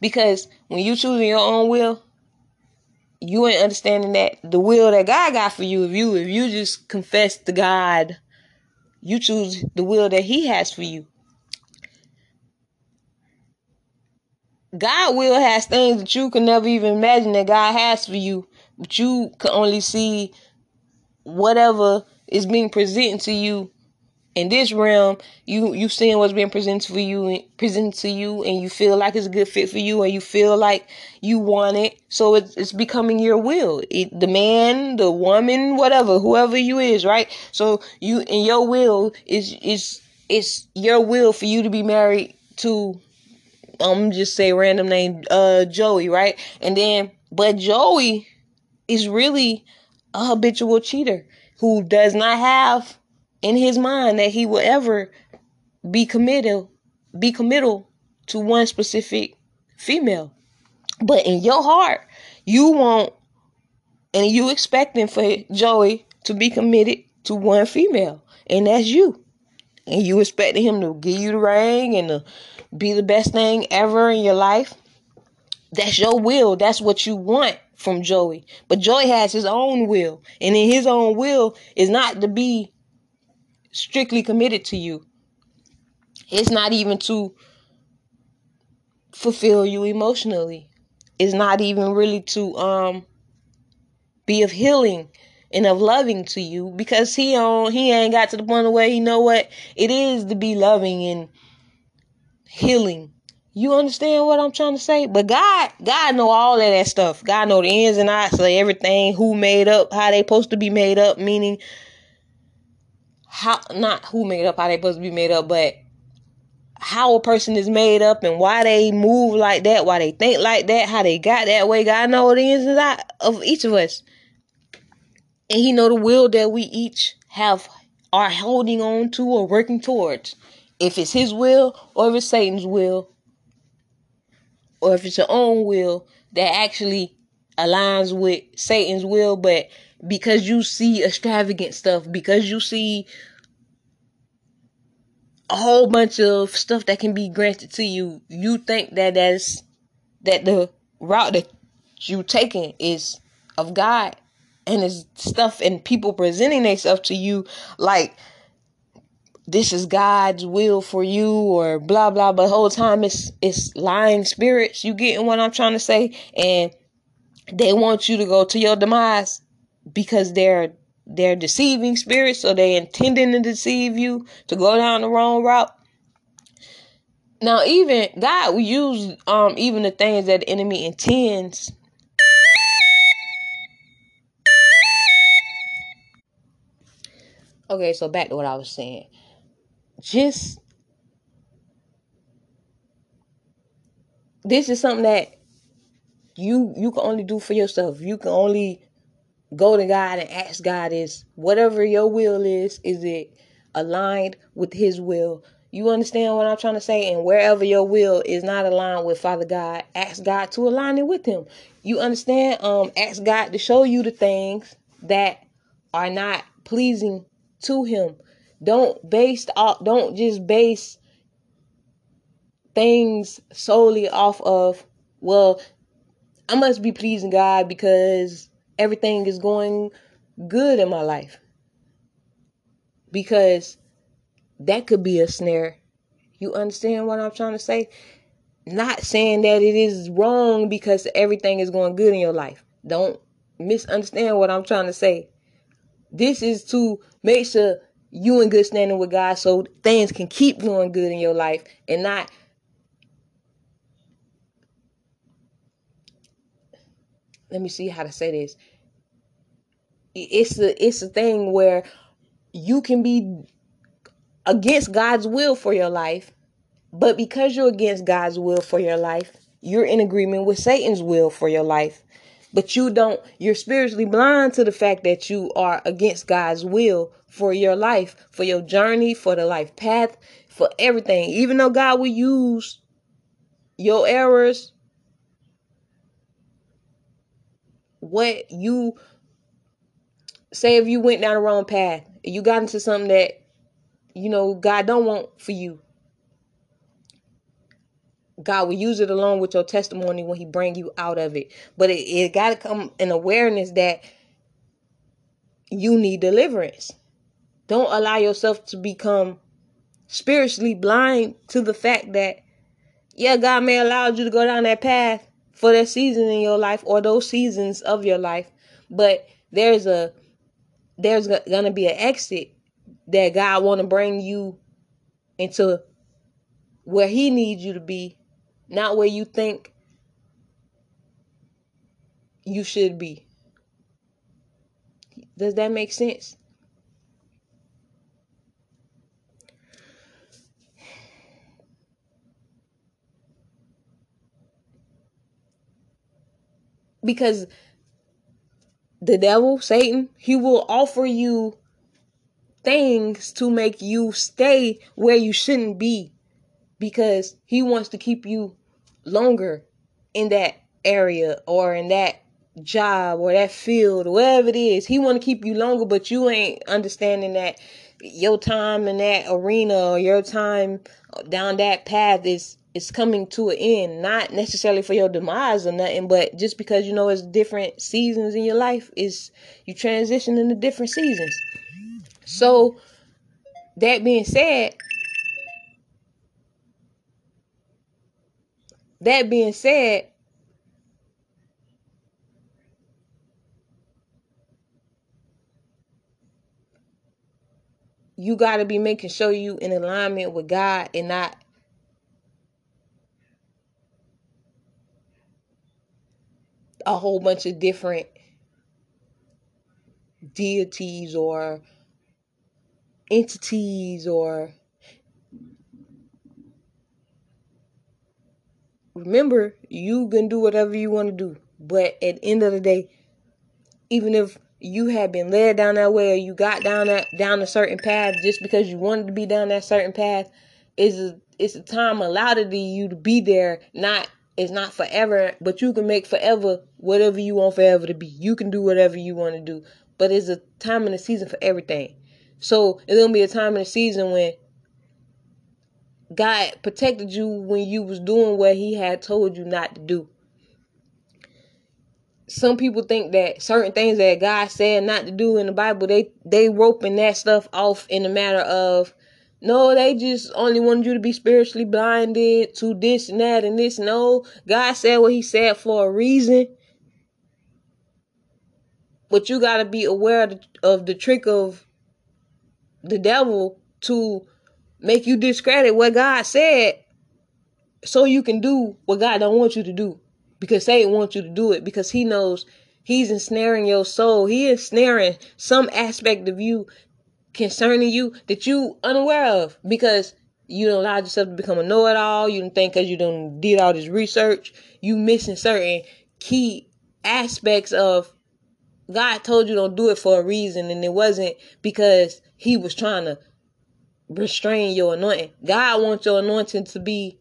Because when you choose your own will, you ain't understanding that the will that God got for you, if you if you just confess to God, you choose the will that He has for you. God will has things that you can never even imagine that God has for you, but you can only see whatever is being presented to you in this realm, you you seeing what's being presented for you, presented to you, and you feel like it's a good fit for you, and you feel like you want it. So it's it's becoming your will. It, the man, the woman, whatever, whoever you is, right? So you and your will is is it's your will for you to be married to um just say random name uh Joey, right? And then but Joey is really a habitual cheater who does not have in his mind that he will ever be committed be committal to one specific female. But in your heart, you want and you expecting for Joey to be committed to one female, and that's you. And you expecting him to give you the ring and to be the best thing ever in your life. That's your will. That's what you want from Joey. But Joey has his own will. And in his own will is not to be strictly committed to you. It's not even to fulfill you emotionally. It's not even really to um be of healing and of loving to you because he on he ain't got to the point where he know what it is to be loving and healing. You understand what I'm trying to say? But God, God know all of that stuff. God know the ins and outs of everything, who made up, how they supposed to be made up, meaning how not who made up, how they supposed to be made up, but how a person is made up and why they move like that, why they think like that, how they got that way. God know the ins and of each of us. And he know the will that we each have are holding on to or working towards. If it's his will or if it's Satan's will, or if it's your own will that actually aligns with Satan's will, but because you see extravagant stuff, because you see a whole bunch of stuff that can be granted to you, you think that that's that the route that you're taking is of God and it's stuff and people presenting themselves to you like this is God's will for you or blah blah. But the whole time it's it's lying spirits you getting what I'm trying to say. And they want you to go to your demise because they're they're deceiving spirits so they intending to deceive you to go down the wrong route now even God will use um even the things that the enemy intends okay so back to what I was saying just this is something that you you can only do for yourself. You can only go to God and ask God is whatever your will is, is it aligned with his will? You understand what I'm trying to say? And wherever your will is not aligned with Father God, ask God to align it with him. You understand? Um, ask God to show you the things that are not pleasing to him. Don't base off don't just base things solely off of well I must be pleasing God because everything is going good in my life. Because that could be a snare. You understand what I'm trying to say? Not saying that it is wrong because everything is going good in your life. Don't misunderstand what I'm trying to say. This is to make sure you in good standing with God so things can keep going good in your life and not let me see how to say this. It's a it's a thing where you can be against God's will for your life, but because you're against God's will for your life, you're in agreement with Satan's will for your life but you don't you're spiritually blind to the fact that you are against God's will for your life, for your journey, for the life path, for everything. Even though God will use your errors, what you say if you went down the wrong path, you got into something that you know God don't want for you. God will use it along with your testimony when He bring you out of it. But it, it got to come an awareness that you need deliverance. Don't allow yourself to become spiritually blind to the fact that, yeah, God may allow you to go down that path for that season in your life or those seasons of your life, but there's a there's gonna be an exit that God want to bring you into where he needs you to be, not where you think you should be. Does that make sense? Because the devil, Satan, he will offer you things to make you stay where you shouldn't be because he wants to keep you longer in that area or in that job or that field whatever it is. He want to keep you longer, but you ain't understanding that your time in that arena or your time down that path is is coming to an end. Not necessarily for your demise or nothing, but just because you know it's different seasons in your life is you transition into different seasons. So that being said, that being said, you got to be making sure you in alignment with God and not a whole bunch of different deities or entities or remember you can do whatever you want to do but at the end of the day even if you have been led down that way or you got down that down a certain path just because you wanted to be down that certain path is a it's a time allotted to you to be there not it's not forever but you can make forever whatever you want forever to be you can do whatever you want to do but it's a time and a season for everything so it's gonna be a time in the season when God protected you when you was doing what He had told you not to do. Some people think that certain things that God said not to do in the Bible, they they roping that stuff off in the matter of no, they just only wanted you to be spiritually blinded to this and that and this. No, God said what He said for a reason. But you got to be aware of the, trick of the devil to make you discredit what God said so you can do what God don't want you to do because Satan wants you to do it because he knows he's ensnaring your soul. He is ensnaring some aspect of you concerning you that you unaware of because you don't allow yourself to become a know-it-all. You don't think because you don't did all this research, you missing certain key aspects of God told you don't do it for a reason, and it wasn't because He was trying to restrain your anointing. God wants your anointing to be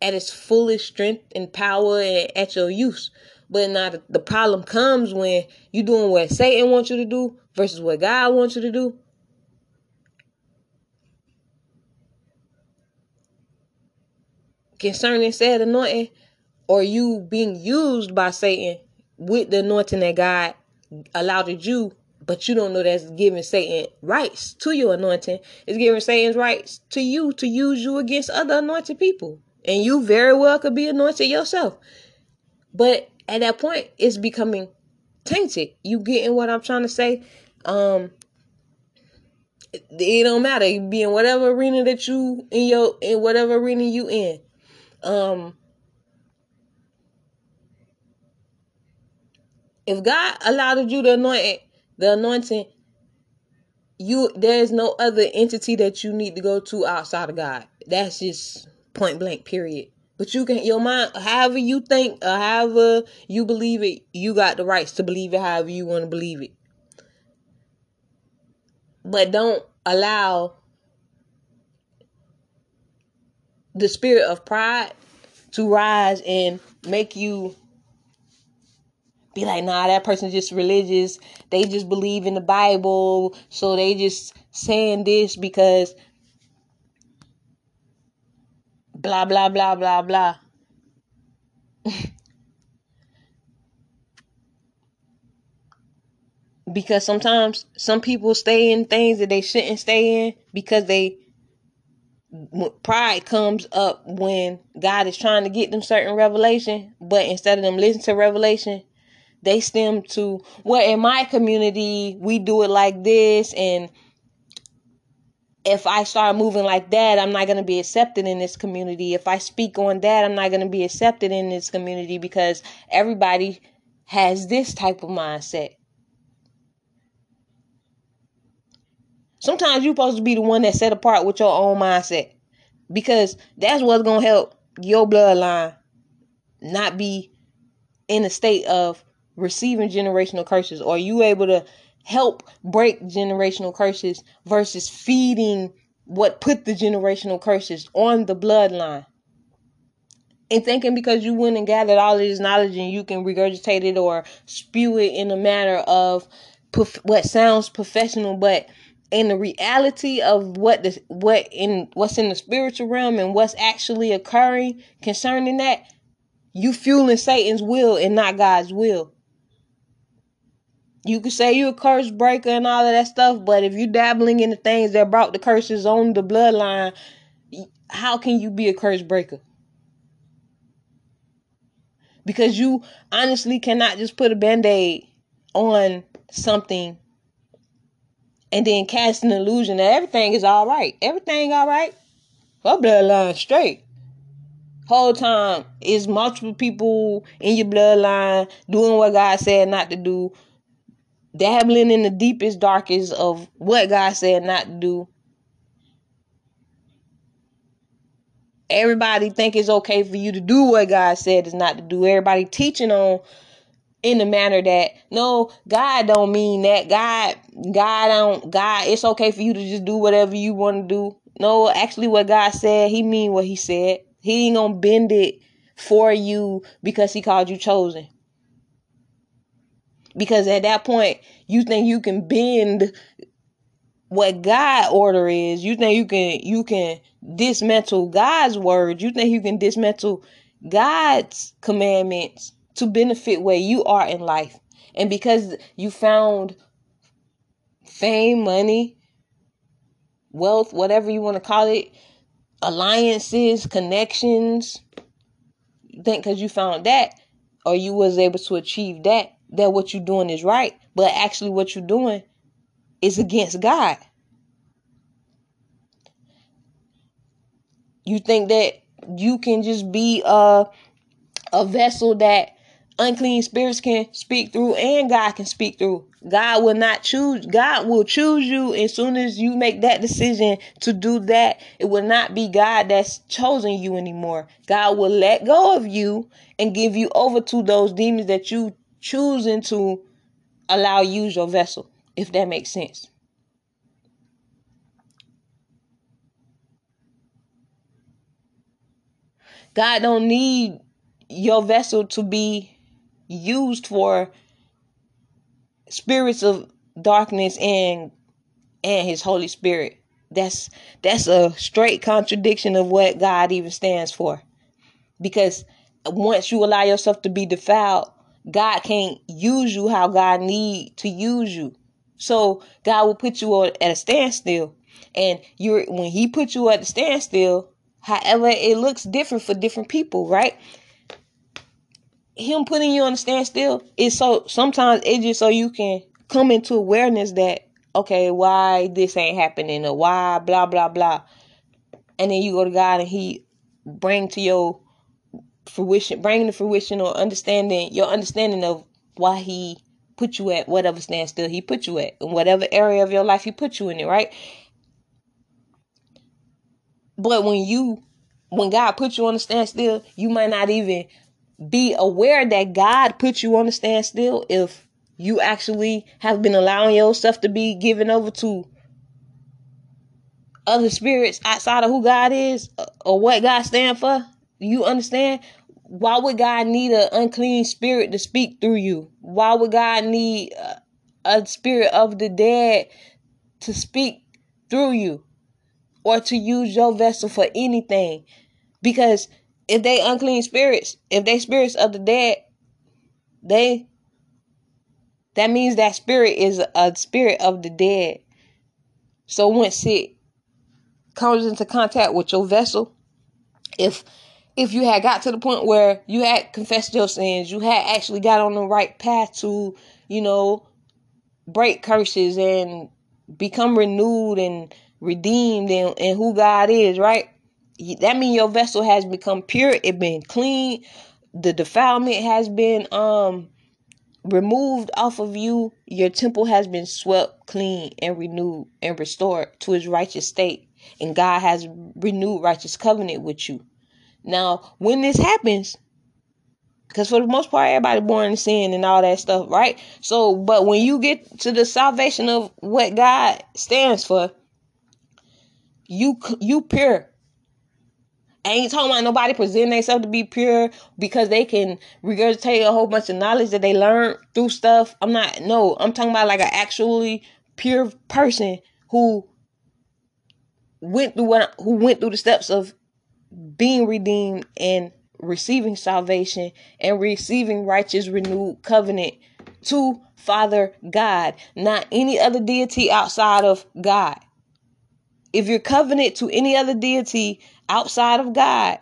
at its fullest strength and power and at your use. But now the, the problem comes when you're doing what Satan wants you to do versus what God wants you to do. Concerning said anointing, or you being used by Satan with the anointing that God allowed you, but you don't know that's giving Satan rights to your anointing. It's giving Satan's rights to you to use you against other anointed people. And you very well could be anointed yourself. But at that point, it's becoming tainted. You getting what I'm trying to say? Um it, it don't matter. You be in whatever arena that you in your in whatever arena you in. Um If God allowed you to anoint the anointing, you there is no other entity that you need to go to outside of God. That's just point blank. Period. But you can your mind, however you think, or however you believe it, you got the rights to believe it however you want to believe it. But don't allow the spirit of pride to rise and make you be like, nah, that person's just religious. They just believe in the Bible. So they just saying this because blah, blah, blah, blah, blah. because sometimes some people stay in things that they shouldn't stay in because they pride comes up when God is trying to get them certain revelation, but instead of them listening to revelation, they stem to well in my community we do it like this and if I start moving like that, I'm not going to be accepted in this community. If I speak on that, I'm not going to be accepted in this community because everybody has this type of mindset. Sometimes you're supposed to be the one that set apart with your own mindset because that's what's going to help your bloodline not be in a state of receiving generational curses. Or you able to help break generational curses versus feeding what put the generational curses on the bloodline. And thinking because you went and gathered all of this knowledge and you can regurgitate it or spew it in a manner of what sounds professional, but in the reality of what the what in what's in the spiritual realm and what's actually occurring concerning that, you fueling Satan's will and not God's will. You could say you're a curse breaker and all of that stuff, but if you're dabbling in the things that brought the curses on the bloodline, how can you be a curse breaker? Because you honestly cannot just put a band aid on something and then cast an illusion that everything is all right. Everything all right. Her bloodline straight. Whole time is multiple people in your bloodline doing what God said not to do, dabbling in the deepest, darkest of what God said not to do. Everybody think it's okay for you to do what God said is not to do. Everybody teaching on in the manner that no, God don't mean that. God, God don't. God, it's okay for you to just do whatever you want to do. No, actually, what God said, He mean what He said. He ain't gonna bend it for you because He called you chosen because at that point you think you can bend what God order is. You think you can you can dismantle God's word. You think you can dismantle God's commandments to benefit where you are in life. And because you found fame, money, wealth, whatever you want to call it, alliances, connections, think because you found that or you was able to achieve that that what you're doing is right, but actually what you're doing is against God. You think that you can just be a a vessel that unclean spirits can speak through and God can speak through. God will not choose God will choose you as soon as you make that decision to do that. It will not be God that's chosen you anymore. God will let go of you and give you over to those demons that you choosing to allow use your vessel, if that makes sense. God don't need your vessel to be used for spirits of darkness and and his Holy Spirit. That's that's a straight contradiction of what God even stands for. Because once you allow yourself to be defiled, God can't use you how God need to use you. So God will put you on at a standstill. And you're when he put you at a standstill, however it looks different for different people, right? Him putting you on a standstill is so sometimes it's just so you can come into awareness that okay, why this ain't happening or why blah blah blah. And then you go to God and he bring to your fruition, bringing to fruition or understanding your understanding of why he put you at whatever standstill he put you at in whatever area of your life he put you in it, right? But when you when God put you on a standstill, you might not even be aware that God put you on a standstill if you actually have been allowing yourself to be given over to other spirits outside of who God is or what God stands for. You understand? Why would God need an unclean spirit to speak through you? Why would God need a, a spirit of the dead to speak through you or to use your vessel for anything? Because if they unclean spirits, if they spirits of the dead, they that means that spirit is a spirit of the dead. So once it comes into contact with your vessel, if if you had got to the point where you had confessed your sins, you had actually got on the right path to, you know, break curses and become renewed and redeemed and, in who God is, right? That means your vessel has become pure, it been clean, the defilement has been um removed off of you, your temple has been swept clean and renewed and restored to its righteous state. And God has renewed righteous covenant with you. Now, when this happens, because for the most part, everybody born in sin and all that stuff, right? So, but when you get to the salvation of what God stands for, you you pure. I ain't talking about nobody presenting themselves to be pure because they can regurgitate a whole bunch of knowledge that they learned through stuff. I'm not no, I'm talking about like an actually pure person who went through what who went through the steps of being redeemed and receiving salvation and receiving righteous renewed covenant to Father God, not any other deity outside of God. If you're covenant to any other deity outside of God,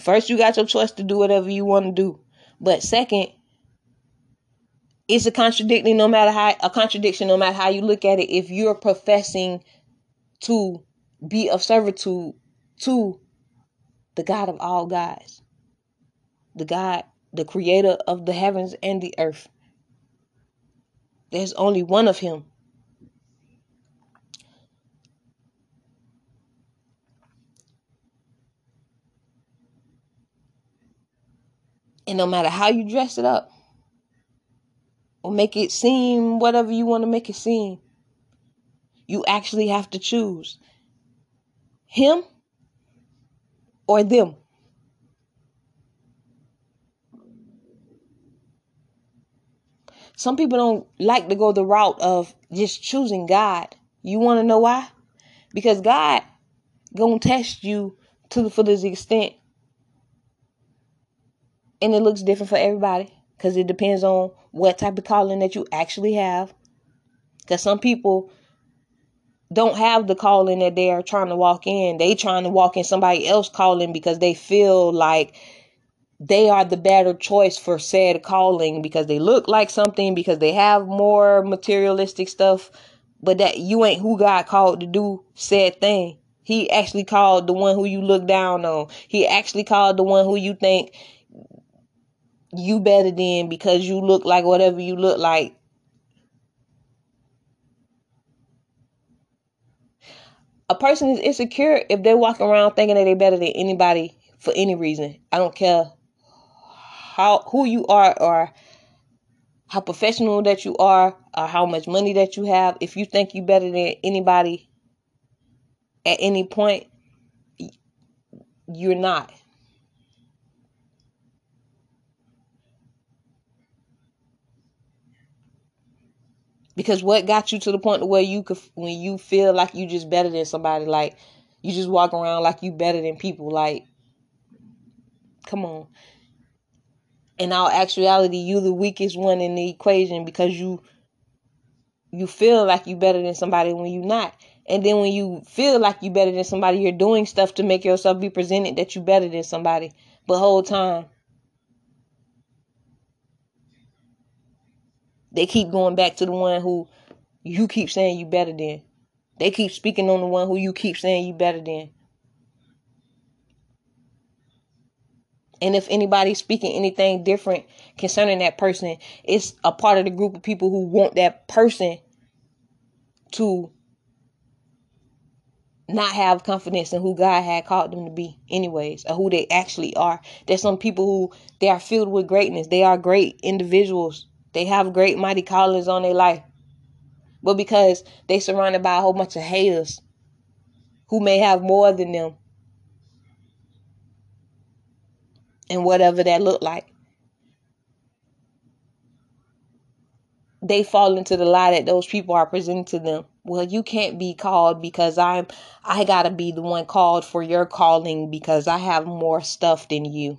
first you got your choice to do whatever you want to do. But second, it's a contradicting no matter how a contradiction no matter how you look at it if you're professing to be of servitude to the God of all gods, the God, the creator of the heavens and the earth. There's only one of him. And no matter how you dress it up or make it seem whatever you want to make it seem, you actually have to choose him or them. Some people don't like to go the route of just choosing God. You want to know why? Because God gonna test you to the fullest extent and it looks different for everybody because it depends on what type of calling that you actually have. Because some people don't have the calling that they are trying to walk in. They trying to walk in somebody else calling because they feel like they are the better choice for said calling because they look like something because they have more materialistic stuff but that you ain't who God called to do said thing. He actually called the one who you look down on. He actually called the one who you think you better than because you look like whatever you look like. A person is insecure if they're walking around thinking that they're better than anybody for any reason. I don't care how who you are or how professional that you are or how much money that you have. If you think you're better than anybody at any point, you're not. Because what got you to the point where you could, when you feel like you just better than somebody, like you just walk around like you better than people, like, come on. In all actuality, you the weakest one in the equation because you you feel like you better than somebody when you're not. And then when you feel like you better than somebody, you're doing stuff to make yourself be presented that you better than somebody. But whole time They keep going back to the one who you keep saying you better than. They keep speaking on the one who you keep saying you better than. And if anybody's speaking anything different concerning that person, it's a part of the group of people who want that person to not have confidence in who God had called them to be, anyways, or who they actually are. There's some people who they are filled with greatness. They are great individuals. They have great mighty callings on their life. But because they surrounded by a whole bunch of haters who may have more than them. And whatever that look like. They fall into the lie that those people are presenting to them. Well, you can't be called because I'm I gotta be the one called for your calling because I have more stuff than you.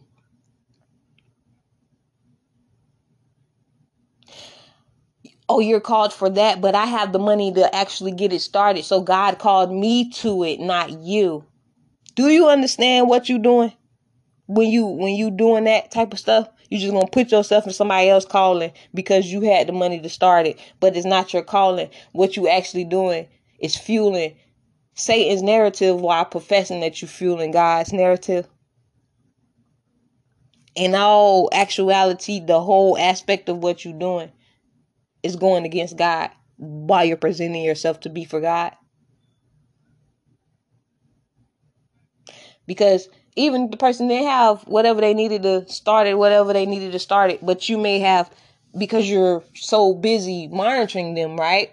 Oh, you're called for that, but I have the money to actually get it started. So God called me to it, not you. Do you understand what you're doing when you when you doing that type of stuff? you're just gonna put yourself in somebody else calling because you had the money to start it, but it's not your calling. What you actually doing is fueling Satan's narrative while professing that you're fueling God's narrative. In all actuality, the whole aspect of what you're doing is going against God while you're presenting yourself to be for God. Because even the person they have whatever they needed to start it, whatever they needed to start it, but you may have because you're so busy monitoring them, right?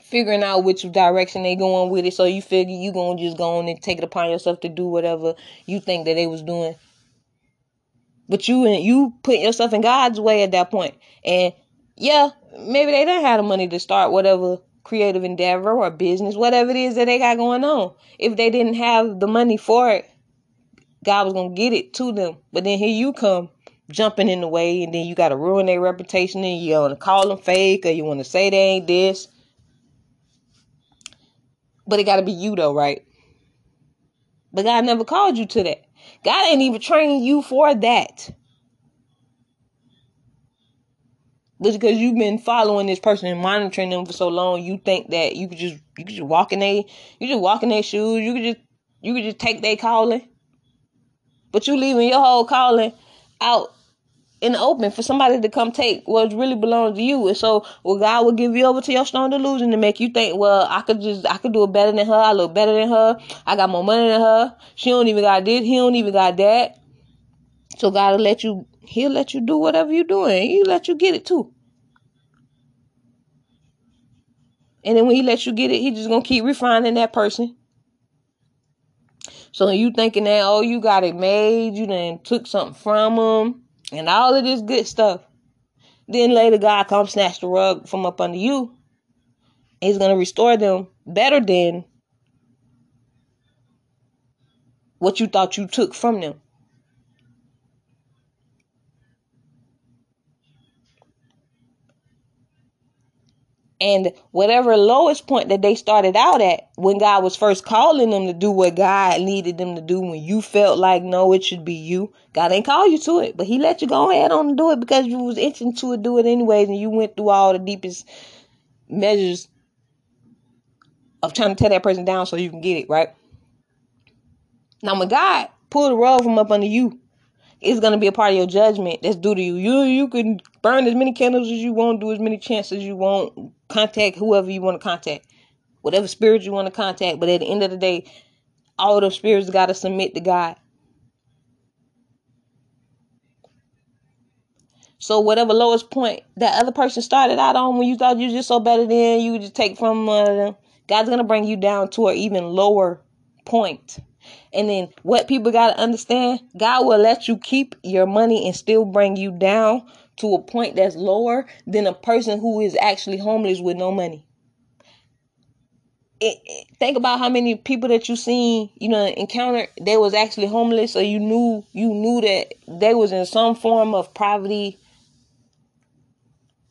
Figuring out which direction they going with it, so you figure you gonna just go on and take it upon yourself to do whatever you think that they was doing. But you and you put yourself in God's way at that point, and yeah, maybe they didn't have the money to start whatever creative endeavor or business, whatever it is that they got going on. If they didn't have the money for it, God was gonna get it to them. But then here you come jumping in the way, and then you gotta ruin their reputation, and you wanna call them fake, or you wanna say they ain't this. But it gotta be you though, right? But God never called you to that. God ain't even trained you for that. But because you've been following this person and monitoring them for so long, you think that you could just you could just walk in they you just walk in their shoes, you could just you could just take their calling. But you leaving your whole calling out in the open for somebody to come take what really belongs to you. And so, well, God will give you over to your strong delusion to make you think, well, I could just, I could do it better than her. I look better than her. I got more money than her. She don't even got this. He don't even got that. So God will let you, he'll let you do whatever you're doing. He'll let you get it too. And then when he lets you get it, he just gonna keep refining that person. So you thinking that oh you got it made, you then took something from them, and all of this good stuff. Then later God comes snatch the rug from up under you. He's gonna restore them better than what you thought you took from them. And whatever lowest point that they started out at when God was first calling them to do what God needed them to do, when you felt like, no, it should be you, God ain't call you to it, but He let you go ahead on and do it because you was itching to do it anyways, and you went through all the deepest measures of trying to tear that person down so you can get it, right? Now, when God pulled the rug from up under you it's gonna be a part of your judgment that's due to you. You you can burn as many candles as you want, do as many chances as you want, contact whoever you want to contact, whatever spirit you want to contact. But at the end of the day, all those spirits gotta submit to God. So whatever lowest point that other person started out on when you thought you were just so better than you just take from uh, God's gonna bring you down to an even lower point. And then what people got to understand, God will let you keep your money and still bring you down to a point that's lower than a person who is actually homeless with no money. It, it, think about how many people that you seen, you know, encounter they was actually homeless, or you knew you knew that they was in some form of poverty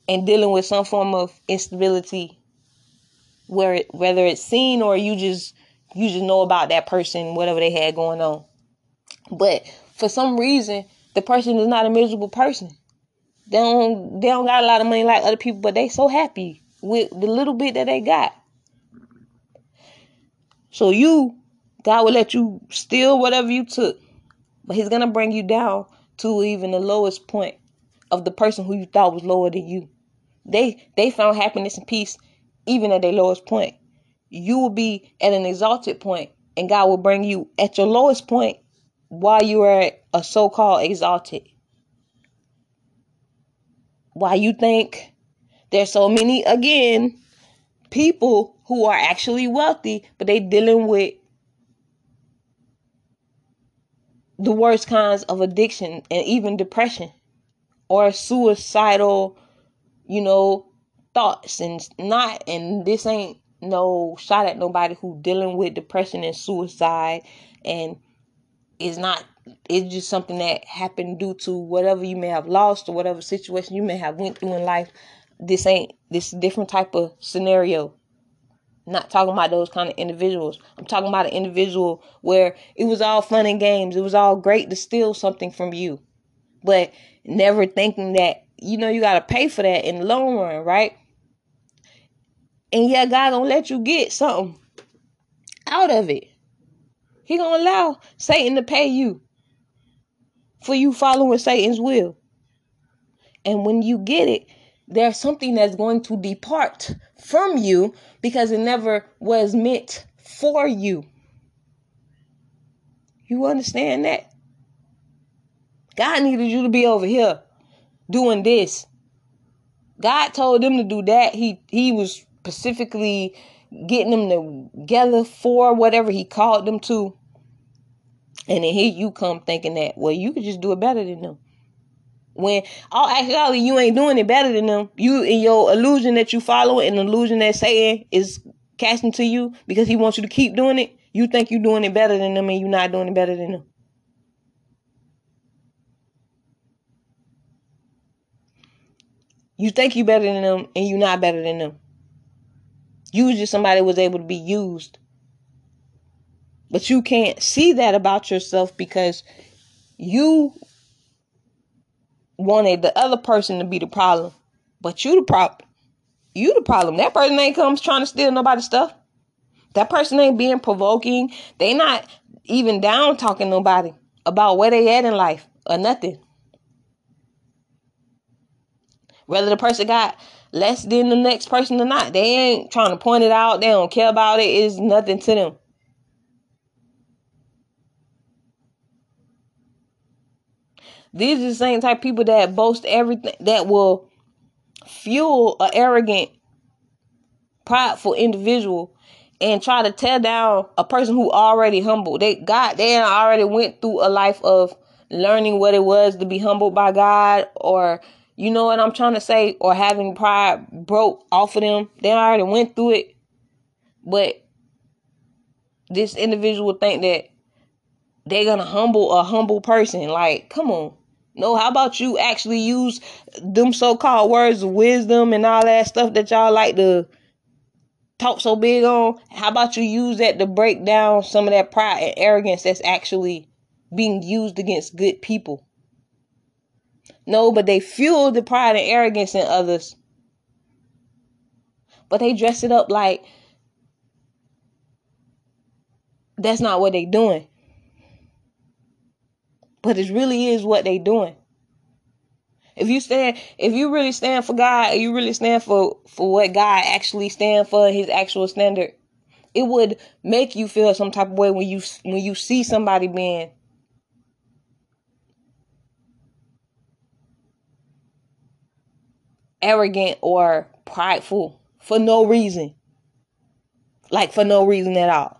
and dealing with some form of instability, where it, whether it's seen or you just you just know about that person, whatever they had going on. But for some reason, the person is not a miserable person. They don't they don't got a lot of money like other people, but they so happy with the little bit that they got. So you, God will let you steal whatever you took, but He's gonna bring you down to even the lowest point of the person who you thought was lower than you. They they found happiness and peace even at their lowest point you will be at an exalted point and God will bring you at your lowest point while you are a so called exalted. Why you think there's so many, again, people who are actually wealthy, but they dealing with the worst kinds of addiction and even depression or suicidal, you know, thoughts and not and this ain't no shot at nobody who dealing with depression and suicide. And is not it's just something that happened due to whatever you may have lost or whatever situation you may have went through in life. This ain't this different type of scenario. Not talking about those kind of individuals. I'm talking about an individual where it was all fun and games. It was all great to steal something from you but never thinking that you know you gotta pay for that in the long run, right? And yeah, God don't let you get something out of it. He gonna allow Satan to pay you for you following Satan's will. And when you get it, there's something that's going to depart from you because it never was meant for you. You understand that? God needed you to be over here doing this. God told them to do that. He he was specifically getting them together for whatever he called them to. And then here you come thinking that, well, you could just do it better than them. When all actually you ain't doing it better than them. You in your illusion that you follow and the illusion that Satan is casting to you because he wants you to keep doing it. You think you're doing it better than them and you're not doing it better than them. You think you're better than them and you're not better than them. Just somebody was able to be used. But you can't see that about yourself because you wanted the other person to be the problem. But you the problem. You the problem. That person ain't comes trying to steal nobody's stuff. That person ain't being provoking. They not even down talking nobody about where they at in life or nothing. Whether the person got less than the next person or not, they ain't trying to point it out. They don't care about it. It's nothing to them. These are the same type of people that boast everything that will fuel an arrogant, prideful individual and try to tear down a person who already humble. They God they already went through a life of learning what it was to be humbled by God or you know what I'm trying to say or having pride broke off of them. They already went through it. But this individual think that they're gonna humble a humble person. Like, come on. No, how about you actually use them so-called words of wisdom and all that stuff that y'all like to talk so big on? How about you use that to break down some of that pride and arrogance that's actually being used against good people? No, but they fuel the pride and arrogance in others. But they dress it up like that's not what they're doing but it really is what they're doing. If you stand, if you really stand for God, you really stand for for what God actually stand for, His actual standard, it would make you feel some type of way when you when you see somebody being arrogant or prideful for no reason, like for no reason at all.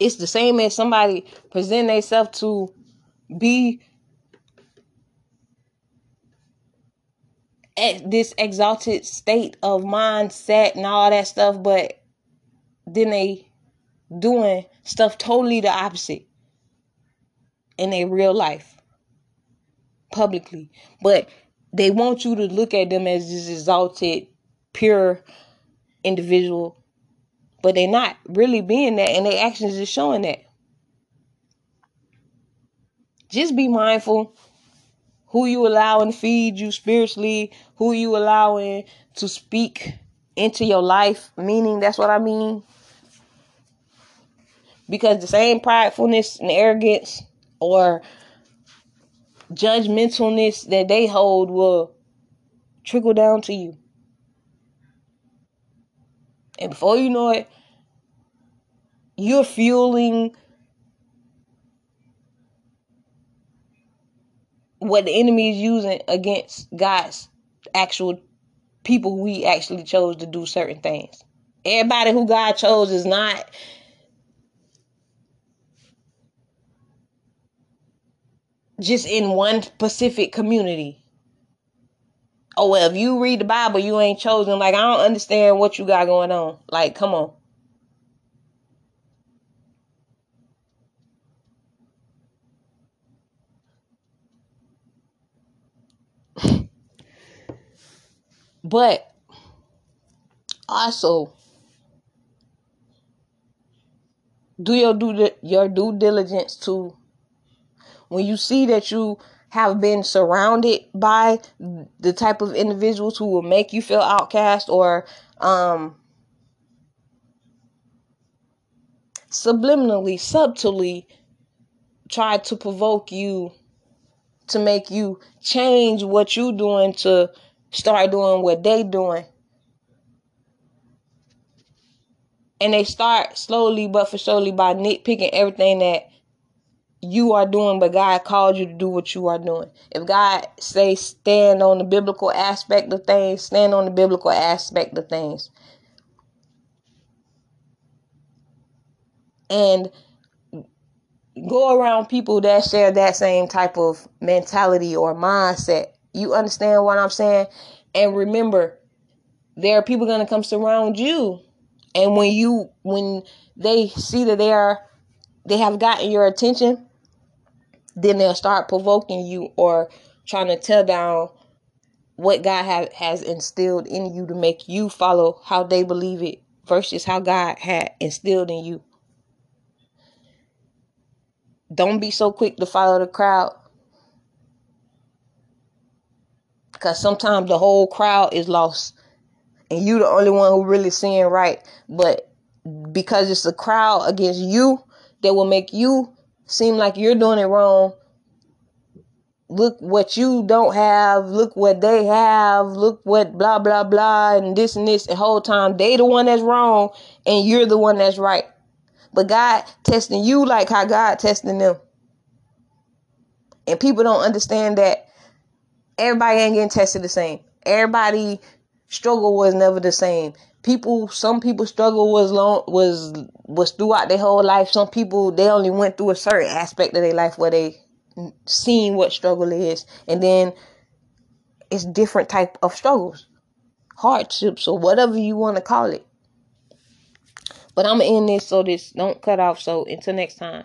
It's the same as somebody present themselves to be at this exalted state of mindset and all that stuff, but then they doing stuff totally the opposite in their real life publicly. But they want you to look at them as this exalted, pure individual but they're not really being that, and their actions is showing that. Just be mindful who you allowing to feed you spiritually, who you allowing to speak into your life, meaning that's what I mean. Because the same pridefulness and arrogance or judgmentalness that they hold will trickle down to you. And before you know it, you're fueling what the enemy is using against God's actual people we actually chose to do certain things. Everybody who God chose is not just in one specific community oh well, if you read the Bible, you ain't chosen. Like I don't understand what you got going on. Like, come on. but also do your due your due diligence to when you see that you have been surrounded by the type of individuals who will make you feel outcast or um, subliminally, subtly try to provoke you to make you change what you're doing to start doing what they doing. And they start slowly but for surely by nitpicking everything that you are doing, but God called you to do what you are doing. If God say stand on the biblical aspect of things, stand on the biblical aspect of things. And go around people that share that same type of mentality or mindset. You understand what I'm saying? And remember, there are people going to come surround you. And when you when they see that they are they have gotten your attention, then they'll start provoking you or trying to tear down what God have, has instilled in you to make you follow how they believe it versus how God had instilled in you. Don't be so quick to follow the crowd. Because sometimes the whole crowd is lost. And you the only one who really seeing right. But because it's a crowd against you that will make you seem like you're doing it wrong. Look what you don't have. Look what they have. Look what blah blah blah and this and this. The whole time they the one that's wrong and you're the one that's right. But God testing you like how God testing them. And people don't understand that everybody ain't getting tested the same. Everybody struggle was never the same people some people struggle was long was was throughout their whole life. Some people they only went through a certain aspect of their life where they seen what struggle is. And then it's different type of struggles hardships or whatever you want to call it. But i'm gonna this so this don't cut off. So until next time